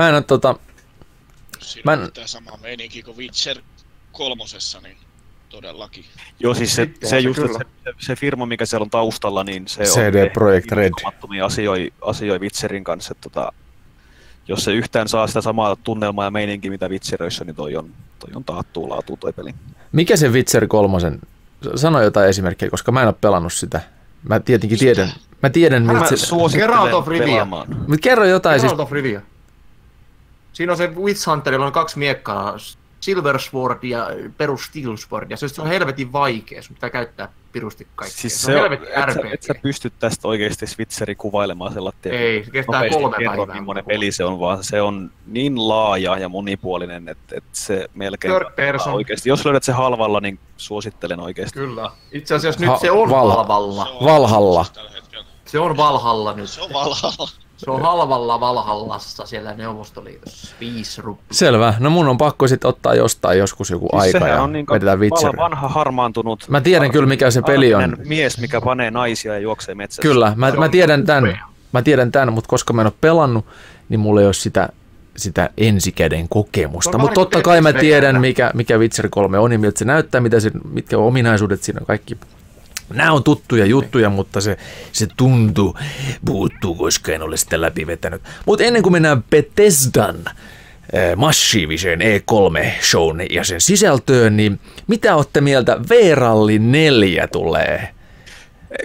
Mä en ole tota, Siinä Mä en- tämä sama meininki kuin Witcher kolmosessa, niin todellakin. Joo, siis se, se, se just, se, se, se, firma, mikä siellä on taustalla, niin se CD on Projekt Red. asioi, asioi Witcherin kanssa. Että, tota, jos se yhtään saa sitä samaa tunnelmaa ja meininkiä, mitä Witcheröissä, niin toi on, toi on taattua laatu toi peli. mikä se Witcher kolmosen, sano jotain esimerkkejä, koska mä en ole pelannut sitä. Mä tietenkin tiedän, mä tiedän, Mä mitä se, Geralt of Rivia. kerro jotain siis, Geralt of Rivia. Siinä on se Witch Hunterilla on kaksi miekkaa, Silver Sword ja perus Steel Sword, ja se on helvetin vaikea, sun pitää käyttää pirusti kaikkea. Siis se, se on on, helvetin et, sä, RPG. et sä pysty tästä oikeasti Switcheri kuvailemaan sellainen. Ei, se kestää kolme kerro, päivää. millainen peli se on, vaan se on niin laaja ja monipuolinen, että, että se melkein Third person. oikeasti. Jos löydät se halvalla, niin suosittelen oikeasti. Kyllä. Itse asiassa Ha- nyt se on Val- Valhalla. Se on Valhalla. Se on Valhalla nyt. Se on Valhalla. Se on halvalla Valhallassa siellä Neuvostoliitossa. Viisi ruppia. selvä. No mun on pakko sitten ottaa jostain joskus joku Siis aika sehän ja on niin vedetään Witcher. vanha harmaantunut. Mä tiedän kyllä, mikä se peli on. mies, mikä panee naisia ja juoksee metsässä. Kyllä, mä, Se mä tiedän tämän, mä tiedän tämän, mutta koska mä en ole pelannut, niin mulla ei ole sitä, sitä ensikäden kokemusta. Mutta totta kai mä tiedän, mikä, mikä Witcher 3 on ja miltä se näyttää, mitä se, mitkä ominaisuudet siinä on kaikki. Nämä on tuttuja juttuja, mutta se, se tuntuu, puuttuu, koska en ole sitä läpi vetänyt. Mutta ennen kuin mennään Bethesdan eh, massiiviseen E3-shown ja sen sisältöön, niin mitä olette mieltä V-Ralli 4 tulee?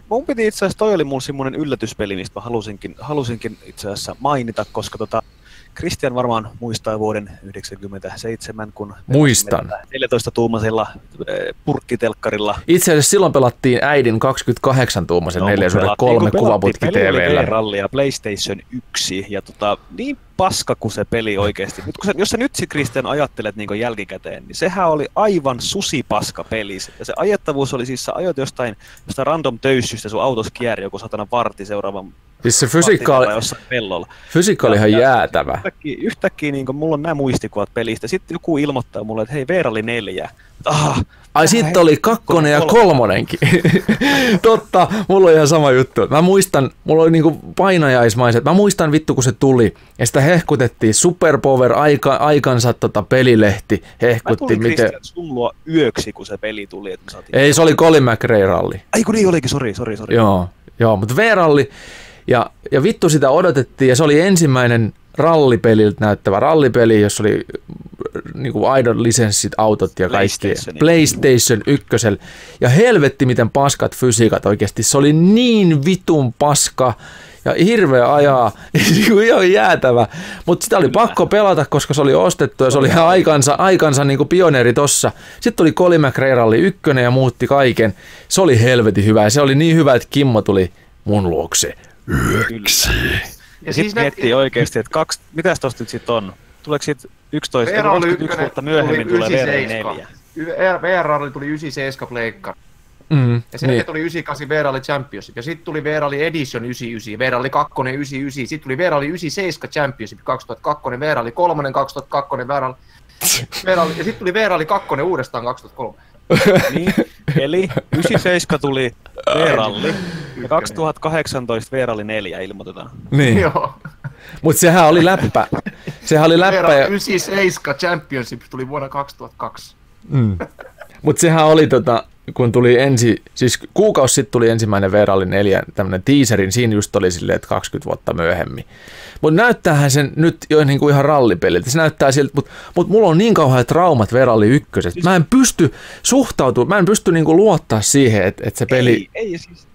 Mun piti itse asiassa, toi oli mun semmoinen yllätyspeli, mistä mä halusinkin, halusinkin itse asiassa mainita, koska tota, Christian varmaan muistaa vuoden 1997, kun Muistan. 14-tuumaisella purkkitelkkarilla Itse asiassa silloin pelattiin äidin 28-tuumaisen no, 4 3 kuvaputki TVllä. ralli ja PlayStation 1 ja tota, niin paska kuin se peli oikeasti. Nyt kun sä, jos sä nyt sit Christian ajattelet niin jälkikäteen, niin sehän oli aivan susipaska peli. Ja se ajettavuus oli siis, sä ajoit jostain, jostain random töyssystä sun autos kierri joku satana varti seuraavan Siis se fysiikka vartin oli, pellolla. fysiikka oli ihan jäätävä. Yhtäkkiä, yhtäkkiä niin mulla on nämä muistikuvat pelistä. Sitten joku ilmoittaa mulle, että hei, Veera oli neljä. Ah, Ai sitten oli kakkonen ja kolmonenkin. Totta, mulla on ihan sama juttu. Mä muistan, mulla oli niinku painajaismaiset. Mä muistan vittu kun se tuli. Ja sitä hehkutettiin Superpower aika, aikansa tota pelilehti. mä Hehkutti tulin miten... Luo yöksi, kun se peli tuli. Että saatiin... Ei, se oli Colin McRae ralli. Ai kun niin olikin, sori, sori, sori. Joo, joo mutta V-ralli. Ja, ja vittu sitä odotettiin ja se oli ensimmäinen rallipeliltä näyttävä rallipeli, jossa oli niin kuin aidon lisenssit, autot ja kaikki. PlayStation 1. Ja helvetti miten paskat fysiikat oikeasti. Se oli niin vitun paska ja hirveä ajaa, niinku ihan jäätävä. Mutta sitä oli pakko pelata, koska se oli ostettu ja se oli ihan aikansa, aikansa niin kuin pioneeri tossa. Sitten tuli Colin McRae Rally 1 ja muutti kaiken. Se oli helvetin hyvä ja se oli niin hyvä, että Kimmo tuli mun luokse. Yksi. Ja, sitten siis miettii oikeasti, että kaksi, mitäs tosta nyt sit on? Tuleeko siitä 11, VR oli 21 ykkönen, vuotta myöhemmin tuli tulee VR 97. 4? Y- VR oli tuli 97 pleikka. Mm, Ja sen niin. tuli 98 VR oli Championship. Ja sitten tuli VR oli Edition 99, VR oli 2 99, sitten tuli VR oli 97 Championship 2002, VR oli 3 2002, VR oli, VR ja sitten tuli VR oli 2 uudestaan 2003. Niin, eli 97 tuli V-ralli ja 2018 V-ralli 4 ilmoitetaan. niin. Joo. Mutta sehän oli läppä. Sehän oli läppä. oli Ja, 97 Championship tuli vuonna 2002. mm. Mutta sehän oli tota, kun tuli ensi, siis kuukausi sitten tuli ensimmäinen Verali 4 tämmöinen teaserin, siinä just oli silleen, että 20 vuotta myöhemmin. Mutta näyttäähän sen nyt jo niin kuin ihan rallipeliltä. Se näyttää siltä, mutta mut mulla on niin kauheat traumat Verali ykkösestä. Mä en pysty suhtautumaan, mä en pysty niin kuin luottaa siihen, että, että se peli... Ei, ei siis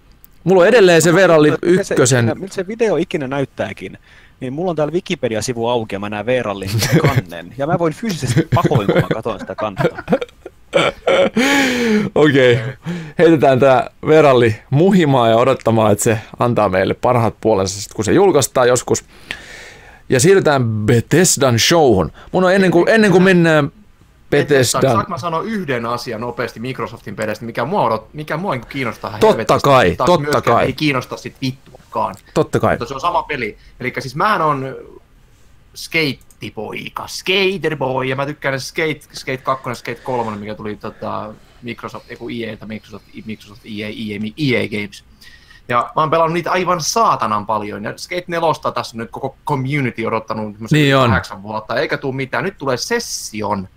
Mulla on edelleen se se ykkösen... ikinä- Miltä se video ikinä näyttääkin, niin mulla on täällä Wikipedia-sivu auki ja mä näen V-rallin kannen. Ja mä voin fyysisesti pahoin, kun mä katson sitä kantaa. Okei, okay. heitetään tää Veralli muhimaan ja odottamaan, että se antaa meille parhaat puolensa, sit kun se julkaistaan joskus. Ja siirrytään Bethesdan showhun. Mun on ennen kuin, ennen kuin mennään Bethesdan... Saanko mä sanoa yhden asian nopeasti Microsoftin peleistä, mikä mua, odot, mikä mua niin kiinnostaa Totta helvetisti, kai, taas totta kai. Ei kiinnosta sit vittuakaan. Totta kai. Mutta se on sama peli. Eli siis mähän on skeittipoika, skaterboy, ja mä tykkään Skate, Skate 2, Skate 3, mikä tuli tota, Microsoft, ei kun EA, Microsoft, Microsoft EA, EA, EA Games. Ja mä oon pelannut niitä aivan saatanan paljon. Ja Skate 4 tässä nyt koko community odottanut Niin on. kahdeksan vuotta, eikä tuu mitään. Nyt tulee Session.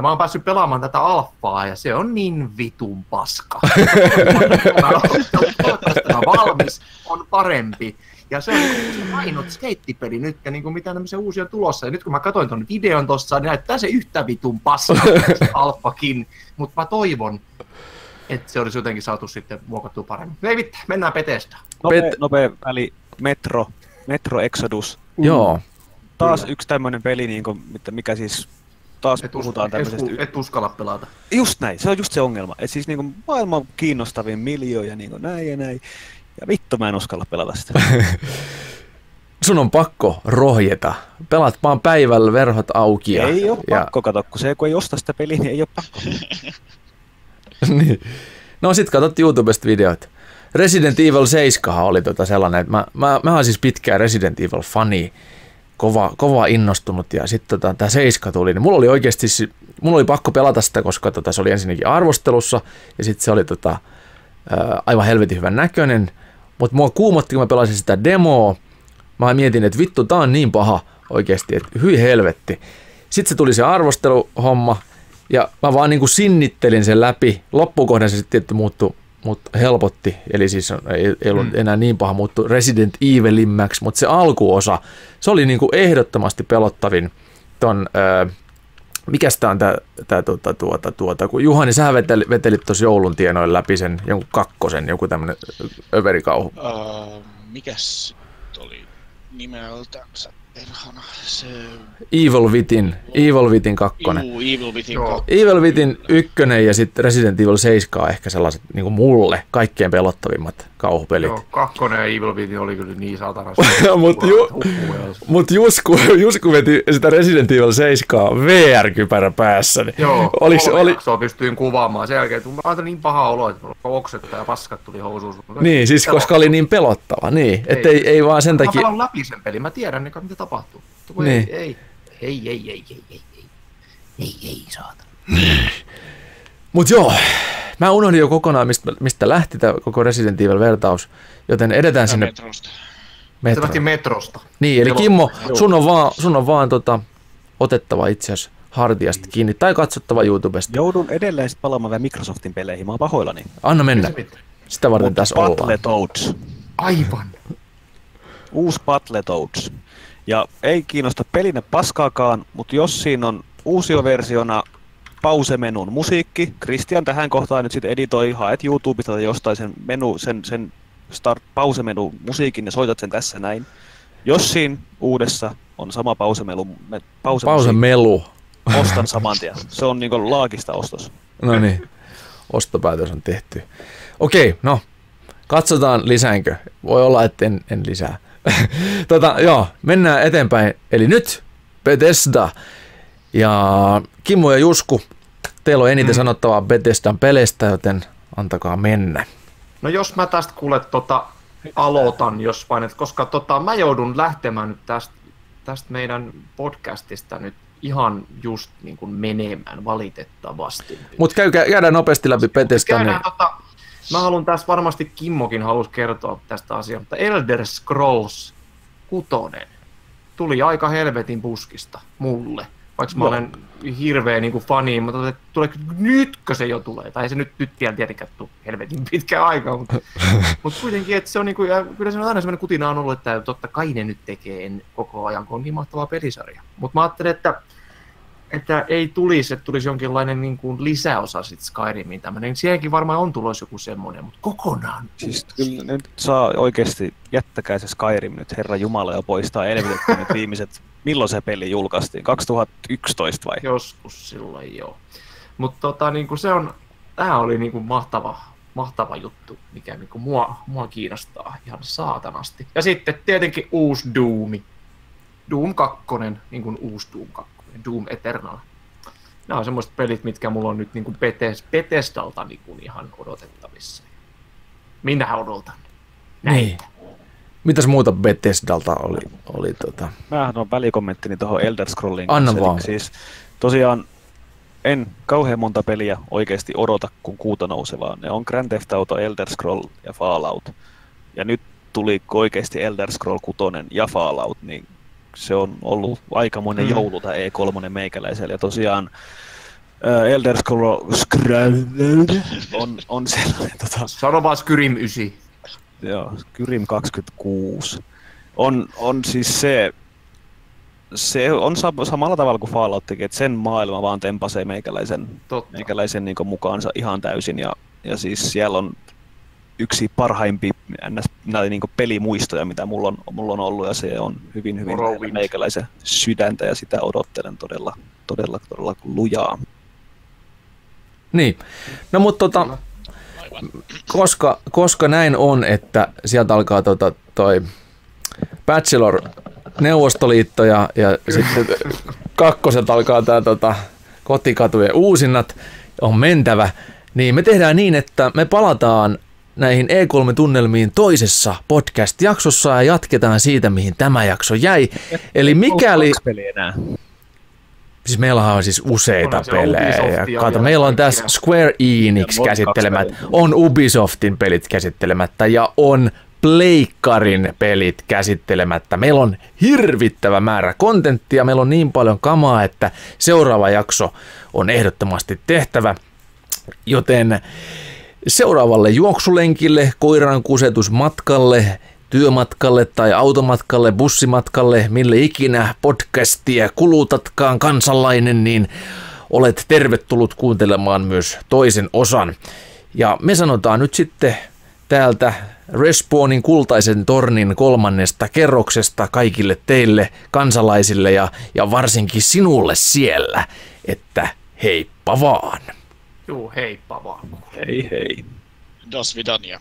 Ja mä oon päässyt pelaamaan tätä alfaa ja se on niin vitun paska. Toivottavasti valmis on parempi. Ja se on se ainut skeittipeli nyt, ja niinku mitä tämmöisiä uusia tulossa. Ja nyt kun mä katsoin ton videon tossa, niin näyttää se yhtä vitun paska, se alfakin. Mutta mä toivon, että se olisi jotenkin saatu sitten muokattua paremmin. Ei mitään, mennään Bethesdaan. Nopea, Pet- nopea väli, Metro, Metro Exodus. Joo. Taas Kyllä. yksi tämmöinen peli, niin kuin, mikä siis taas Et, puhutaan us- tämmöisestä... et, et uskalla pelata. Just näin, se on just se ongelma. Et siis niinku maailman kiinnostavin miljoja ja niinku näin ja näin. Ja vittu mä en uskalla pelata sitä. Sun on pakko rohjeta. Pelaat vaan päivällä verhot auki. Ja, ei ole ja, pakko, kato, kun se kun ei osta sitä peliä, niin ei ole pakko. niin. No sit katsot YouTubesta videoita. Resident Evil 7 oli tota sellainen, että mä, mä, mä oon siis pitkään Resident Evil fani, kova, kova innostunut ja sitten tota, tämä 7 tuli, niin mulla oli oikeasti, mulla oli pakko pelata sitä, koska tota, se oli ensinnäkin arvostelussa ja sitten se oli tota, aivan helvetin hyvän näköinen, mutta mua kuumotti, kun mä pelasin sitä demoa, mä mietin, että vittu, tää on niin paha oikeasti, että hyi helvetti. Sitten se tuli se arvosteluhomma, ja mä vaan niin kuin sinnittelin sen läpi. Loppukohdan se sitten muuttui, mutta helpotti. Eli siis ei, ei ollut Mm. enää niin paha muuttu Resident Evilimmäksi, mutta se alkuosa, se oli niin kuin ehdottomasti pelottavin ton, öö, mikäs tää on tää, tää tuota, tuota, tuota, kun Juhani, sä veteli, vetelit tuossa joulun tienoin läpi sen jonkun kakkosen, joku tämmönen överikauhu. Uh, mikäs oli nimeltänsä perhana? Se... Evil Within, Evil Within kakkonen. Juu, Evil Within Joo. Joo. Evil Within ykkönen ja sitten Resident Evil 7 on ehkä sellaiset niin kuin mulle kaikkein pelottavimmat kauhupelit. Joo, kakkonen ja Evil Within oli kyllä niin saatana. Mut ju- Mutta just kun, just kun veti sitä Resident Evil 7 VR-kypärä päässä, niin Joo, Oliks- oli- jaksoa pystyin kuvaamaan. Sen jälkeen tuli aina niin paha olo, että oksettaa ja paskat tuli housuun. niin, siis koska oli niin pelottava, niin, että ei, ei vaan sen Mä takia, pelaan läpi sen pelin, mä tiedän niin, mitä tapahtuu. Kun Niin. Ei, ei, ei, ei, ei, ei, ei, ei, ei, ei, saatana. mutta joo, mä unohdin jo kokonaan, mistä, mistä lähti tämä koko Resident Evil-vertaus, joten edetään sinne Metrosta. Se metroon. lähti metrosta. Niin, eli. Kimmo, sun on vaan, sun on vaan tota, otettava itse asiassa hartiasta kiinni tai katsottava YouTubesta. Joudun edelleen palaamaan vielä Microsoftin peleihin, mä oon pahoillani. Anna mennä. Se. Sitä varten tässä ollaan. Battletoads. Aivan. Uusi Battletoads. Ja ei kiinnosta pelinä paskaakaan, mutta jos siinä on uusioversiona pausemenun musiikki, Christian tähän kohtaan nyt sitten editoi, haet YouTubesta tai jostain sen menu, sen, sen start pausemenu musiikin ja soitat sen tässä näin. Jos siinä uudessa on sama pausemelu, me, pause, Pausemelu. ostan saman tien. Se on niinku laagista ostos. No niin, ostopäätös on tehty. Okei, no, katsotaan lisäänkö. Voi olla, että en, en lisää. tota, joo, mennään eteenpäin. Eli nyt Bethesda. Ja Kimmo ja Jusku, teillä on eniten mm. sanottavaa Bethesdan peleistä, joten antakaa mennä. No jos mä tästä kuule tota, aloitan, jos vain, että koska tota, mä joudun lähtemään nyt tästä, tästä meidän podcastista nyt ihan just niin kuin menemään valitettavasti. Mutta käy, käydään nopeasti läpi Bethesda. Niin... Käydään, tota, mä haluan tässä, varmasti Kimmokin halusi kertoa tästä asiasta, mutta Elder Scrolls 6 tuli aika helvetin puskista mulle. Vaikka mä Joo. olen hirveä niin kuin fani, mutta tuleeko nytkö se jo tulee? Tai ei se nyt, nyt vielä tietenkään tule helvetin pitkään aikaa, mutta, mutta kuitenkin, että se on niin kuin, ja kyllä se on aina sellainen kutina on ollut, että totta kai ne nyt tekee koko ajan, kun on niin mahtava pelisarja. Mutta mä ajattelin, että, että ei tulisi, että tulisi jonkinlainen niin kuin lisäosa sitten Skyrimiin tämmöinen. Siihenkin varmaan on tulossa joku semmoinen, mutta kokonaan. Siis kyllä nyt saa oikeasti, jättäkää se Skyrim nyt Herra Jumala ja poistaa elvytetty nyt viimeiset, milloin se peli julkaistiin? 2011 vai? Joskus silloin joo. Mutta tota, niin kuin se on, tämä oli niin kuin mahtava, mahtava juttu, mikä niin kuin mua, mua kiinnostaa ihan saatanasti. Ja sitten tietenkin uusi Doomi. Doom 2, niin kuin uusi Doom 2, Doom Eternal. Nämä on semmoiset pelit, mitkä mulla on nyt niin kuin Bethes- Bethesdalta niin kuin ihan odotettavissa. Minä odotan. Niin. Mitäs muuta Bethesdalta oli? oli tota... Mähän on välikommenttini tuohon Elder Scrolliin. Anna kanssa, eli vaan. Siis tosiaan en kauhean monta peliä oikeasti odota, kun kuuta nousevaa. Ne on Grand Theft Auto, Elder Scroll ja Fallout. Ja nyt tuli oikeasti Elder Scroll 6 ja Fallout, niin se on ollut aikamoinen Mm. joulu tämä E3 meikäläisellä. Ja tosiaan ää, Elder Scroll Scroll on, on sellainen tota, Sano vaan Skyrim 9. Joo, Kyrim 26. On, on siis se, se on sa- samalla tavalla kuin Fallout teki, että sen maailma vaan tempasee meikäläisen, Totta. meikäläisen niin mukaansa ihan täysin. Ja, ja siis siellä on yksi parhaimpi näitä niin pelimuistoja, mitä mulla on, mulla on ollut, ja se on hyvin, hyvin meikäläisen sydäntä, ja sitä odottelen todella, todella, todella lujaa. Niin. No mutta tota, koska, koska näin on, että sieltä alkaa tota, toi Bachelor Neuvostoliitto ja, ja sitten kakkoset alkaa tämä tota, kotikatujen uusinnat, on mentävä, niin me tehdään niin, että me palataan näihin E3-tunnelmiin toisessa podcast-jaksossa ja jatketaan siitä, mihin tämä jakso jäi. Eli mikäli... Siis meillä on siis useita se pelejä. Ja kato, meillä on tässä. Square Enix 2 on Ubisoftin pelit käsittelemättä ja on Pleikkarin pelit käsittelemättä. Meillä on hirvittävä määrä kontenttia, meillä on niin paljon kamaa, että seuraava jakso on ehdottomasti tehtävä. Joten seuraavalle juoksulenkille, koiran kusetusmatkalle, työmatkalle tai automatkalle, bussimatkalle, mille ikinä podcastia kulutatkaan kansalainen, niin olet tervetullut kuuntelemaan myös toisen osan. Ja me sanotaan nyt sitten täältä Respawnin kultaisen tornin kolmannesta kerroksesta kaikille teille kansalaisille ja, ja varsinkin sinulle siellä, että heippa vaan. Juu, heippa vaan. Hei hei. Das vidania.